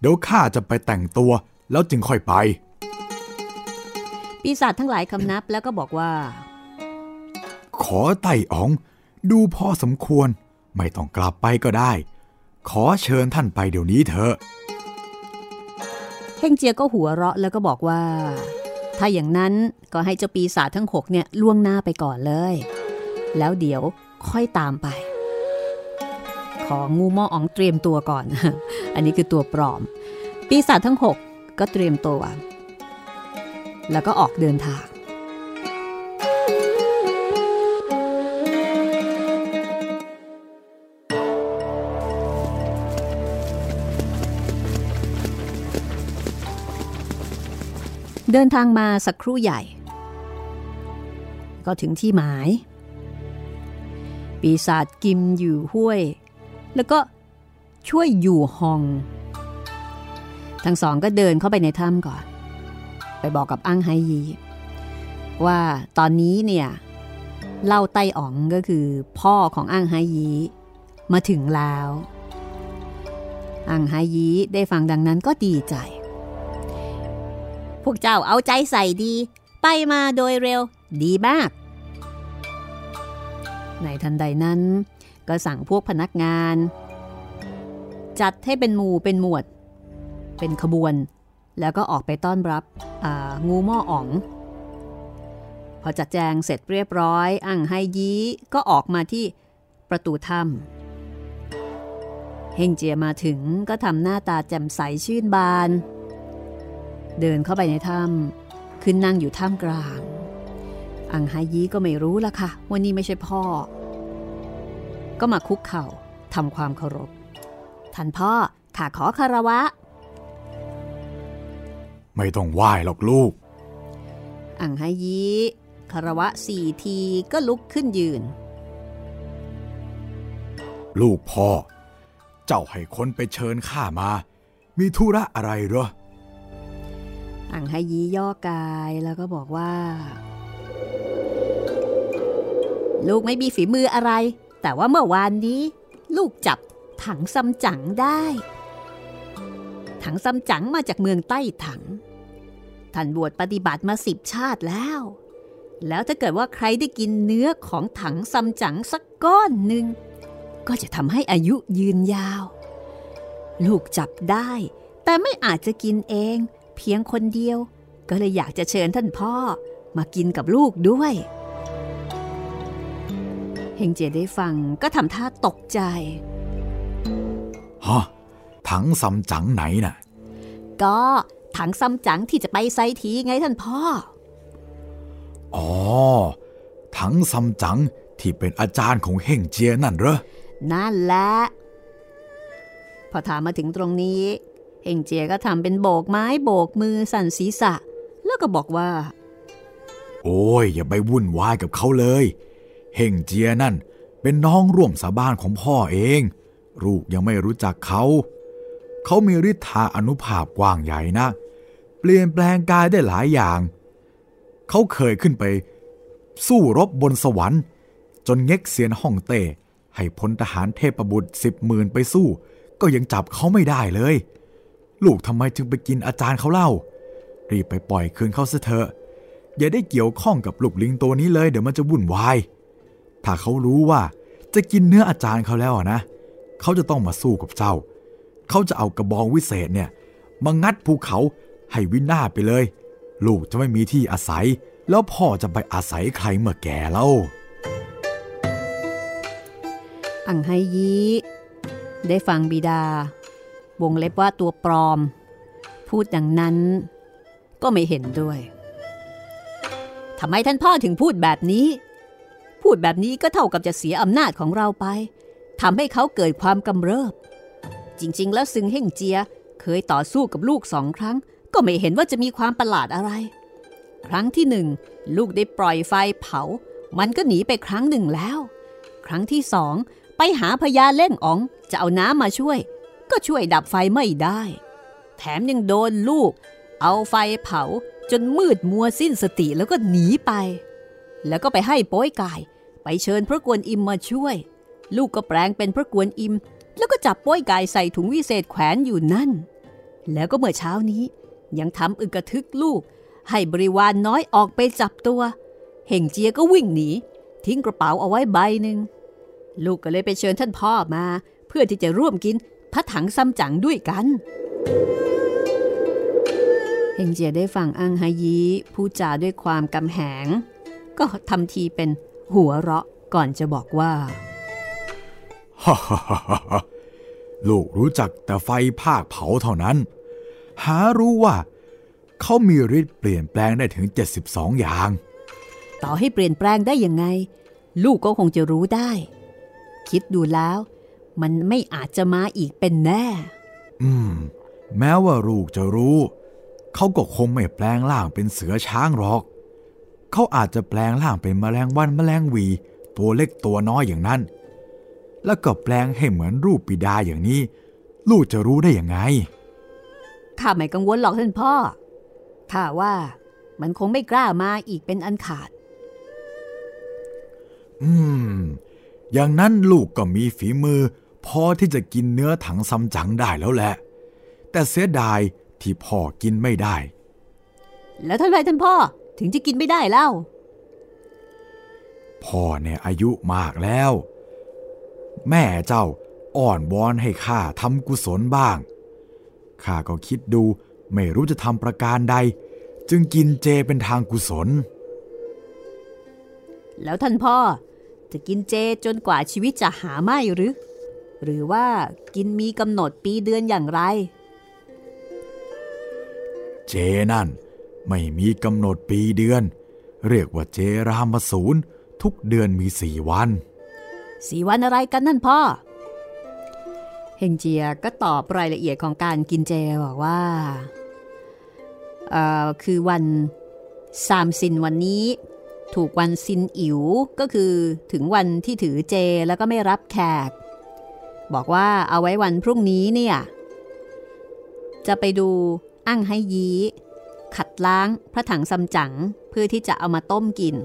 [SPEAKER 1] เดี๋ยวข้าจะไปแต่งตัวแล้วจึงค่อยไป
[SPEAKER 2] ปีศาจทั้งหลายคำนับแล้วก็บอกว่า
[SPEAKER 1] ขอไต่อ๋อง ดูพอสมควร ไม่ต้องกลับไปก็ได้ ขอเชิญท่านไปเดี๋ยวนี้เถอะ
[SPEAKER 2] เฮงเจียก็หัวเราะแล้วก็บอกว่า ถ้าอย่างนั้นก็ให้เจ้าปีศาจทั้งหกเนี่ยล่วงหน้าไปก่อนเลย แล้วเดี๋ยวค่อยตามไป ของูมออ๋องเตรียมตัวก่อน อันนี้คือตัวปลอม ปีศาจทั้งหกก็เตรียมตัว แล้วก็ออกเดินทาง เดินทางมาสักครู่ใหญ่ ก็ถึงที่หมาย ปีศาจกิมอยู่ห้วย แล้วก็ช่วยอยู่หอง ทั้งสองก็เดินเข้าไปในถ้ำก่อน ไปบอกกับอั้งไฮยี ว่าตอนนี้เนี่ยเล่าไต้อ๋องก็คือพ่อของอั้งไฮยีมาถึงแล้วอั้งไฮยีได้ฟังดังนั้นก็ดีใจ พวกเจ้าเอาใจใส่ดี ไปมาโดยเร็ว ดีมาก ในทันใดนั้น ก็สั่งพวกพนักงาน จัดให้เป็นหมู่เป็นหมวด เป็นขบวน แล้วก็ออกไปต้อนรับงูหม้ออ๋อง พอจัดแจงเสร็จเรียบร้อยอั่งไฮยี้ก็ออกมาที่ประตูถ้ำเฮงเจียมาถึงก็ทำหน้าตาแจ่มใสชื่นบาน เดินเข้าไปในถ้ำขึ้นนั่งอยู่ท่ามกลาง อังไฮยี้ก็ไม่รู้ละค่ะว่านี่ไม่ใช่พ่อ ก็มาคุกเข่าทำความเคารพท่านพ่อข้าขอคารวะ
[SPEAKER 3] ไม่ต้องไหว้หรอกลูก
[SPEAKER 2] อังไฮยี้คารวะสี่ทีก็ลุกขึ้นยืน
[SPEAKER 3] ลูกพ่อ เจ้าให้คนไปเชิญข้ามา มีธุระอะไรเหรอ
[SPEAKER 2] อังไฮยี้ย่อกายแล้วก็บอกว่า ลูกไม่มีฝีมืออะไร แต่ว่าเมื่อวานนี้ ลูกจับถังซัมจั๋งได้ ถังซัมจั๋งมาจากเมืองใต้ถัง ท่านบวชปฏิบัติมาสิบชาติแล้ว แล้วถ้าเกิดว่าใครได้กินเนื้อของถังซัมจั๋งสักก้อนหนึ่งก็จะทำให้อายุยืนยาว ลูกจับได้ แต่ไม่อาจจะกินเอง เพียงคนเดียว ก็เลยอยากจะเชิญท่านพ่อมากินกับลูกด้วยเฮงเจียได้ฟังก็ทำท่าตกใจ
[SPEAKER 3] ฮะถังซัมจั๋งไหนน่ะ
[SPEAKER 2] ก็ถังซัมจั๋งที่จะไปไซทีไงท่านพ่อ
[SPEAKER 3] อ๋อ ถังซัมจั๋งที่เป็นอาจารย์ของเฮ่งเจียนั่นเหรอ
[SPEAKER 2] นั่นแหละ พอถามมาถึงตรงนี้ เฮงเจียก็ทำเป็นโบกไม้โบกมือสั่นศีรษะ แล้วก็บอกว่า
[SPEAKER 3] โอ้ย อย่าไปวุ่นวายกับเขาเลย เฮงเจียนั่นเป็นน้องร่วมสาบานของพ่อเอง ลูกยังไม่รู้จักเขา เขามีฤทธาอนุภาพกว้างใหญ่นะ เปลี่ยนแปลงกายได้หลายอย่าง เขาเคยขึ้นไป สู้รบบนสวรรค์ จนเง็กเซียนฮ่องเต้ให้พลทหารเทพบุตรสิบหมื่นไปสู้ ก็ยังจับเขาไม่ได้เลย ลูกทำไมจึงไปกินอาจารย์เขาเล่า รีบไปปล่อยคืนเขาซะเถอะ อย่าได้เกี่ยวข้องกับลูกลิงตัวนี้เลยเดี๋ยวมันจะวุ่นวาย ถ้าเขารู้ว่าจะกินเนื้ออาจารย์เขาแล้วนะ เขาจะต้องมาสู้กับเจ้า เขาจะเอากระบองวิเศษเนี่ยมางัดภูเขาให้วินาศไปเลย ลูกจะไม่มีที่อาศัย แล้วพ่อจะไปอาศัยใครเมื่อแก่เล่า
[SPEAKER 2] อังไฮยีได้ฟังบิดา วงเล็บว่าตัวปลอม พูดดังนั้น ก็ไม่เห็นด้วยทำไมท่านพ่อถึงพูดแบบนี้ พูดแบบนี้ก็เท่ากับจะเสียอำนาจของเราไปทำให้เขาเกิดความกำเริบ จริง ๆ แล้วซึงเฮ่งเจียเคยต่อสู้กับลูกสองครั้ง ก็ไม่เห็นว่าจะมีความประหลาดอะไร ครั้งที่หนึ่งลูกได้ปล่อยไฟเผา มันก็หนีไปครั้งหนึ่งแล้ว ครั้งที่สองไปหาพญาเล่งอ๋องจะเอาน้ำมาช่วย ก็ช่วยดับไฟไม่ได้ แถมยังโดนลูก เอาไฟเผาจนมืดมัวสิ้นสติแล้วก็หนีไป แล้วก็ไปให้โป้ยกาย ไปเชิญพระกวนอิมมาช่วย ลูกก็แปลงเป็นพระกวนอิม แล้วก็จับโป้ยกายใส่ถุงวิเศษแขวนอยู่นั่น แล้วก็เมื่อเช้านี้ ยังทำอึกระทึกลูก ให้บริวารนน้อยออกไปจับตัว เห่งเจียก็วิ่งหนี ทิ้งกระเป๋าเอาไว้ใบหนึ่งลูกก็เลยไปเชิญท่านพ่อมา เพื่อที่จะร่วมกิน พระถังซัมจั๋งด้วยกันเฮงเจียได้ฟังอังฮายีพูดจาด้วยความกำแหง ก็ทำทีเป็นหัวเราะก่อนจะบอกว่า
[SPEAKER 3] ฮ่าฮ่าฮ่าฮ่าลูกรู้จักแต่ไฟภาคเผาเท่านั้น หารู้ว่า เขามีฤทธิ์เปลี่ยนแปลงได้ถึง 72 อย่าง
[SPEAKER 2] ต่อให้เปลี่ยนแปลงได้ยังไง ลูกก็คงจะรู้ได้ คิดดูแล้ว มันไม่อาจจะมาอีกเป็นแน่
[SPEAKER 3] อืม แม้ว่าลูกจะรู้ เขาก็คงไม่แปลงร่างเป็นเสือช้างหรอก เขาอาจจะแปลงร่างเป็นแมลงวันแมลงหวี ตัวเล็กตัวน้อยอย่างนั้น แล้วก็แปลงให้เหมือนรูปปิดาอย่างนี้ ลูกจะรู้ได้ยังไง
[SPEAKER 2] ข้าไม่กังวลหรอกท่านพ่อ ข้าว่ามันคงไม่กล้ามาอีกเป็นอันขาด
[SPEAKER 3] อืม อย่างนั้นลูกก็มีฝีมือ พอที่จะกินเนื้อถังซัมจั๋งได้แล้วแหละ แต่เสียดายที่พ่อกินไม่ได้
[SPEAKER 2] แล้วท่านไรท่านพ่อถึงจะกินไม่ได้เล่า
[SPEAKER 1] พ่อเนี่ยอายุมากแล้ว แม่เจ้าอ้อนวอนให้ข้าทำกุศลบ้าง ข้าก็คิดดูไม่รู้จะทำประการใด จึงกินเจเป็นทางกุศล
[SPEAKER 2] แล้วท่านพ่อ จะกินเจจนกว่าชีวิตจะหาไม่หรือ หรือว่ากินมีกำหนดปีเดือนอย่างไร
[SPEAKER 1] เจนั่น ไม่มีกำหนดปีเดือน เรียกว่าเจรามสูรทุกเดือนมีสี่วัน
[SPEAKER 2] สี่วันอะไรกันนั่นพ่อเฮงเจียก็ตอบรายละเอียดของการกินเจบอกว่าเอ่อคือวันสามสินวันนี้ ถูกวันซินอิ๋วก็คือถึงวันที่ถือเจแล้วก็ไม่รับแขก บอกว่าเอาไว้วันพรุ่งนี้เนี่ย จะไปดูอั้งไฮยีขัดล้างพระถังซัมจั๋งเพื่อที่จะเอามาต้มกิน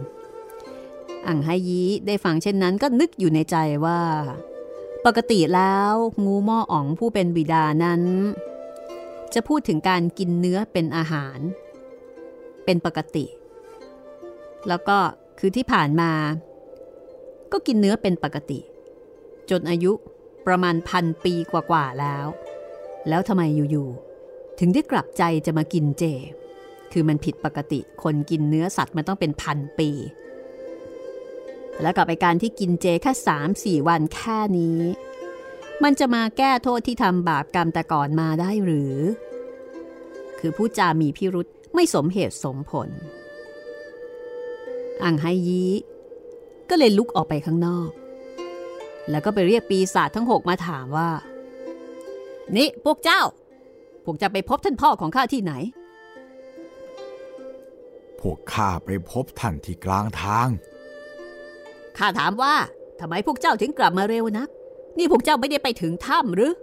[SPEAKER 2] อั้งไฮยีได้ฟังเช่นนั้นก็นึกอยู่ในใจว่า ปกติแล้วงูหม้ออ๋องผู้เป็นบิดานั้น จะพูดถึงการกินเนื้อเป็นอาหาร เป็นปกติ แล้วก็คือที่ผ่านมา ก็กินเนื้อเป็นปกติ จนอายุประมาณพันปีกว่าๆแล้ว แล้วทำไมอยู่ๆถึงได้กลับใจจะมากินเจ คือมันผิดปกติคนกินเนื้อสัตว์มันต้องเป็นพันปี แล้วกับไอการที่กินเจแค่สามสี่วันแค่นี้ มันจะมาแก้โทษที่ทำบาปกรรมแต่ก่อนมาได้หรือ คือผู้จามีพิรุษไม่สมเหตุสมผล อังไฮยีก็เลยลุกออกไปข้างนอก แล้วก็ไปเรียกปีศาจทั้งหกมาถามว่า นี่พวกเจ้า พวกจะไปพบท่านพ่อของข้าที่ไหน
[SPEAKER 1] พวกข้าไปพบท่านที่กลางทาง
[SPEAKER 2] ข้าถามว่าทำไมพวกเจ้าถึงกลับมาเร็วนัก นี่พวกเจ้าไม่ได้ไปถึงถ้ำหรือ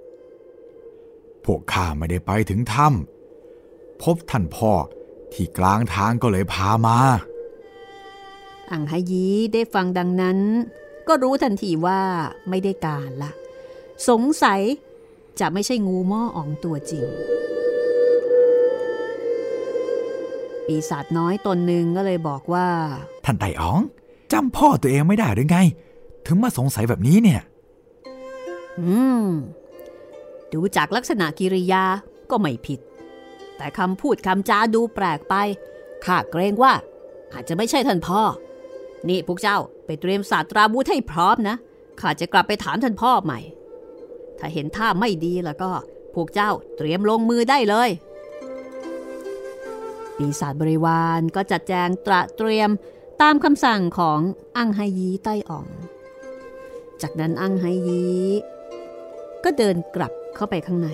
[SPEAKER 1] พวกข้าไม่ได้ไปถึงถ้ำพบท่านพ่อที่กลางทางก็เลยพามา
[SPEAKER 2] อังไฮยีได้ฟังดังนั้น ก็รู้ทันทีว่าไม่ได้การละ สงสัยจะไม่ใช่งูหม้ออ่องตัวจริง ปีศาจน้อยตนหนึ่งก็เลยบอกว่า
[SPEAKER 3] ท่านไต่อ๋องจำพ่อตัวเองไม่ได้หรือไง ถึงมาสงสัยแบบนี้เนี่ย
[SPEAKER 2] อืม ดูจากลักษณะกิริยาก็ไม่ผิด แต่คำพูดคำจาดูแปลกไปข้าเกรงว่าอาจจะไม่ใช่ท่านพ่อ นี่พวกเจ้าไปเตรียมศาสตราวุธให้พร้อมนะข้าจะกลับไปถามท่านพ่อใหม่ ถ้าเห็นท่าไม่ดีแล้วก็ พวกเจ้าเตรียมลงมือได้เลย ปีศาจบริวารก็จัดแจงตระเตรียมตามคำสั่งของอังไฮยีใต้อ่อง จากนั้นอังไฮยีก็เดินกลับเข้าไปข้างใน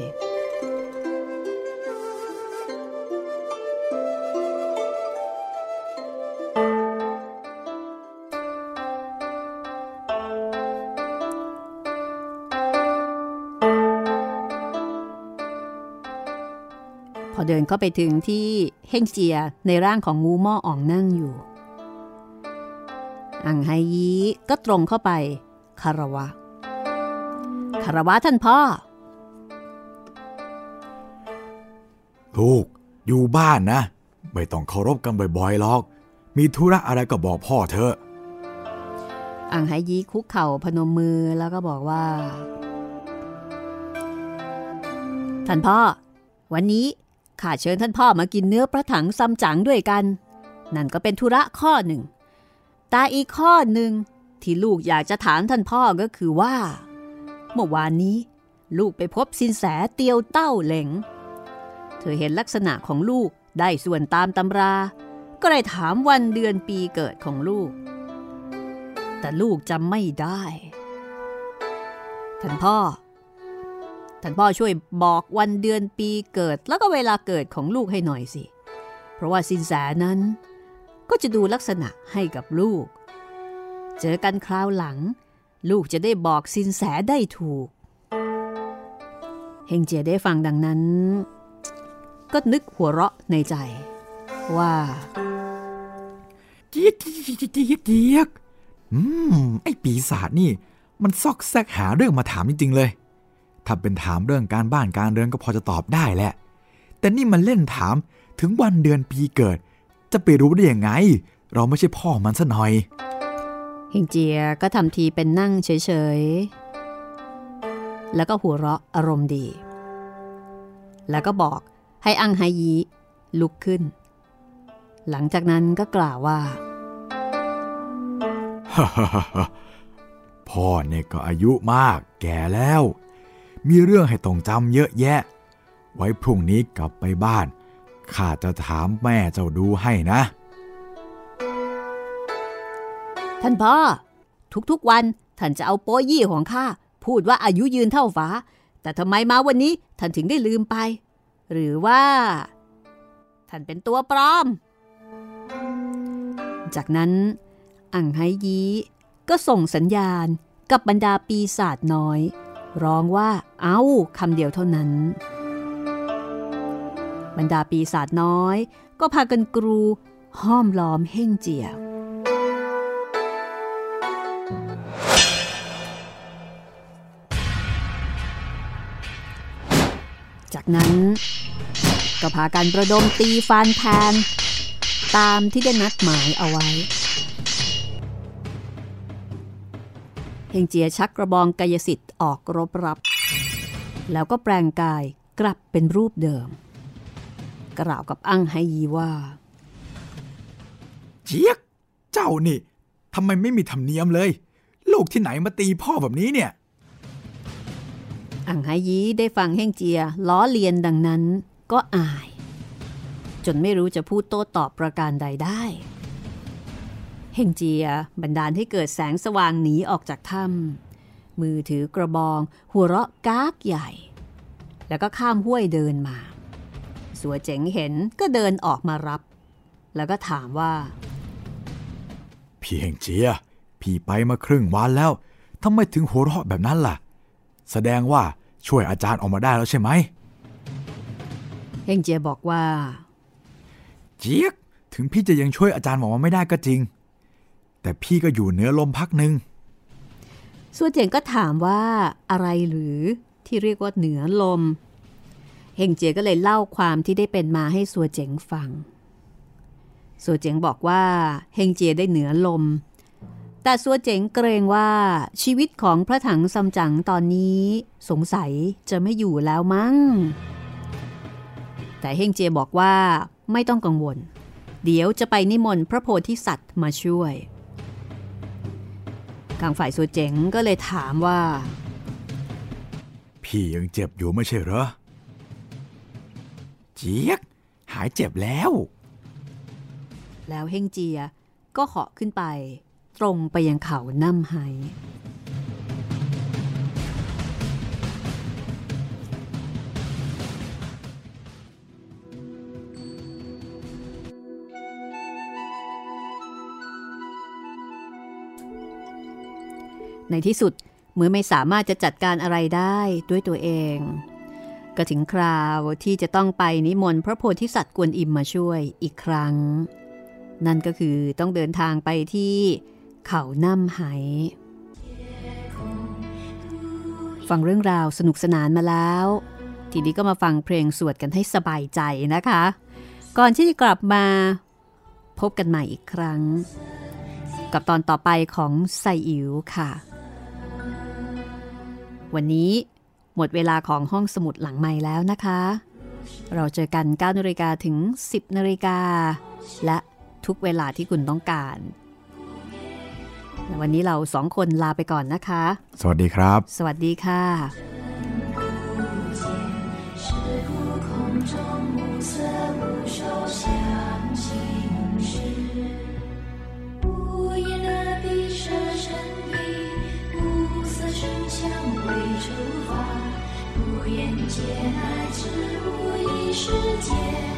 [SPEAKER 2] เดินเข้าไปถึงที่เฮงเจียในร่างของงูหม้ออ่องนั่งอยู่ อังไฮยีก็ตรงเข้าไปคารวะคารวะท่านพ่อ
[SPEAKER 1] ลูกอยู่บ้านนะ ไม่ต้องเคารพกันบ่อยๆหรอก มีธุระอะไรก็บอกพ่อเถอะ
[SPEAKER 2] อังไฮยีคุกเข่าพนมมือแล้วก็บอกว่า ท่านพ่อ วันนี้ ข้าเชิญท่านพ่อมากินเนื้อพระถังซัมจั๋งด้วยกัน นั่นก็เป็นธุระข้อหนึ่ง แต่อีกข้อหนึ่งที่ลูกอยากจะถามท่านพ่อก็คือว่า เมื่อวานนี้ ลูกไปพบสินแสเตียวเต้าเหลง เธอเห็นลักษณะของลูกได้ส่วนตามตำรา ก็เลยถามวันเดือนปีเกิดของลูก แต่ลูกจำไม่ได้ ท่านพ่อ ท่านพ่อช่วยบอกวันเดือนปีเกิดแล้วก็เวลาเกิดของลูกให้หน่อยสิ เพราะว่าสินแสนั้นก็จะดูลักษณะให้กับลูก เจอกันคราวหลัง ลูกจะได้บอกสินแสได้ถูก เฮงเจียได้ฟังดังนั้น ก็นึกหัวเราะในใจ ว่า
[SPEAKER 3] เจี๊ยกเจี๊ยกเจี๊ยกเจี๊ยกอืม ไอ้ปีศาจนี่ มันซอกแซกหาเรื่องมาถามจริงๆเลย ถ้าเป็นถามเรื่องการบ้านการเรือนก็พอจะตอบได้แหละ แต่นี่มันเล่นถามถึงวันเดือนปีเกิด จะไปรู้ได้ยังไง เราไม่ใช่พ่อมันซะหน่อย
[SPEAKER 2] เฮงเจียก็ทำทีเป็นนั่งเฉยๆ แล้วก็หัวเราะอารมณ์ดี แล้วก็บอกให้อังไฮยีลุกขึ้น หลังจากนั้นก็กล่าวว่า
[SPEAKER 1] พ่อเนี่ยก็อายุมากแก่แล้ว มีเรื่องให้ต้องจำเยอะแยะ ไว้พรุ่งนี้กลับไปบ้าน ข้าจะถามแม่เจ้าดูให้นะ
[SPEAKER 2] ท่านพ่อ ทุกๆวันท่านจะเอาโป้ยี่ของข้าพูดว่าอายุยืนเท่าฟ้า แต่ทำไมมาวันนี้ท่านถึงได้ลืมไป หรือว่า ท่านเป็นตัวปลอม จากนั้นอังไฮยีก็ส่งสัญญาณกับบรรดาปีศาจน้อย ร้องว่า เอาคำเดียวเท่านั้น บรรดาปีศาจน้อย ก็พากันกรูห้อมล้อมเฮ่งเจียจากนั้น ก็พากันประดมตีฟันแทน ตามที่ได้นัดหมายเอาไว้ เฮงเจียชักกระบองกายสิทธิ์ออกรบรับ แล้วก็แปลงกายกลับเป็นรูปเดิม กล่าวกับอั้งไฮยีว่า
[SPEAKER 1] เจี๊ยกเจ้านี่ทำไมไม่มีธรรมเนียมเลย ลูกที่ไหนมาตีพ่อแบบนี้เนี่ย
[SPEAKER 2] อังไฮยีได้ฟังเฮงเจียล้อเลียนดังนั้นก็อาย จนไม่รู้จะพูดโต้ตอบประการใดได้ เฮงเจียบันดาลให้เกิดแสงสว่างหนีออกจากถ้ำมือถือกระบอง หัวเราะกากใหญ่ แล้วก็ข้ามห้วยเดินมา สัวเจ๋งเห็นก็เดินออกมารับ แล้วก็ถามว่า
[SPEAKER 1] พี่เฮงเจีย พี่ไปมาครึ่งวันแล้วทำไมถึงหัวเราะแบบนั้นล่ะ แสดงว่าช่วยอาจารย์ออกมาได้แล้วใช่ไหม
[SPEAKER 2] เฮงเจียบอกว่า
[SPEAKER 1] เจี๊ยกถึงพี่จะยังช่วยอาจารย์ออกมาไม่ได้ก็จริง แต่พี่ก็อยู่เหนือลมพักหนึ่ง
[SPEAKER 2] ส่วนเจ๋งก็ถามว่าอะไรหรือที่เรียกว่าเหนือลม เฮงเจียก็เลยเล่าความที่ได้เป็นมาให้สัวเจ๋งฟัง สัวเจ๋งบอกว่าเฮงเจียได้เหนือลม แต่สัวเจ๋งเกรงว่าชีวิตของพระถังซัมจั๋งตอนนี้สงสัยจะไม่อยู่แล้วมั้ง แต่เฮงเจียบอกว่าไม่ต้องกังวล เดี๋ยวจะไปนิมนต์พระโพธิสัตว์มาช่วย ทางฝ่ายสัวเจ๋งก็เลยถามว่า
[SPEAKER 1] พี่ยังเจ็บอยู่ไม่ใช่เหรอ เจี๊ยก หายเจ็บแล้ว
[SPEAKER 2] แล้วเฮงเจียก็เหาะขึ้นไป ตรงไปยังเขาน้ำไฮ ในที่สุดเมื่อไม่สามารถจะจัดการอะไรได้ด้วยตัวเอง ก็ถึงคราวที่จะต้องไปนิมนต์พระโพธิสัตว์กวนอิมมาช่วยอีกครั้ง นั่นก็คือต้องเดินทางไปที่เขาน้ำไหฟังเรื่องราวสนุกสนานมาแล้ว ทีนี้ก็มาฟังเพลงสวดกันให้สบายใจนะคะ ก่อนที่จะกลับมาพบกันใหม่อีกครั้ง กับตอนต่อไปของไซอิ๋วค่ะ วันนี้หมดเวลาของห้องสมุดหลังใหม่แล้วนะคะ เราเจอกัน9นาฬิกาถึง 10นาฬิกา และทุกเวลาที่คุณต้องการ วันนี้เราสองคนลาไปก่อนนะคะ
[SPEAKER 1] สวัสดีครับ
[SPEAKER 2] สวัสดีค่ะ
[SPEAKER 7] 是悟空中暮色 皆来至无意识界。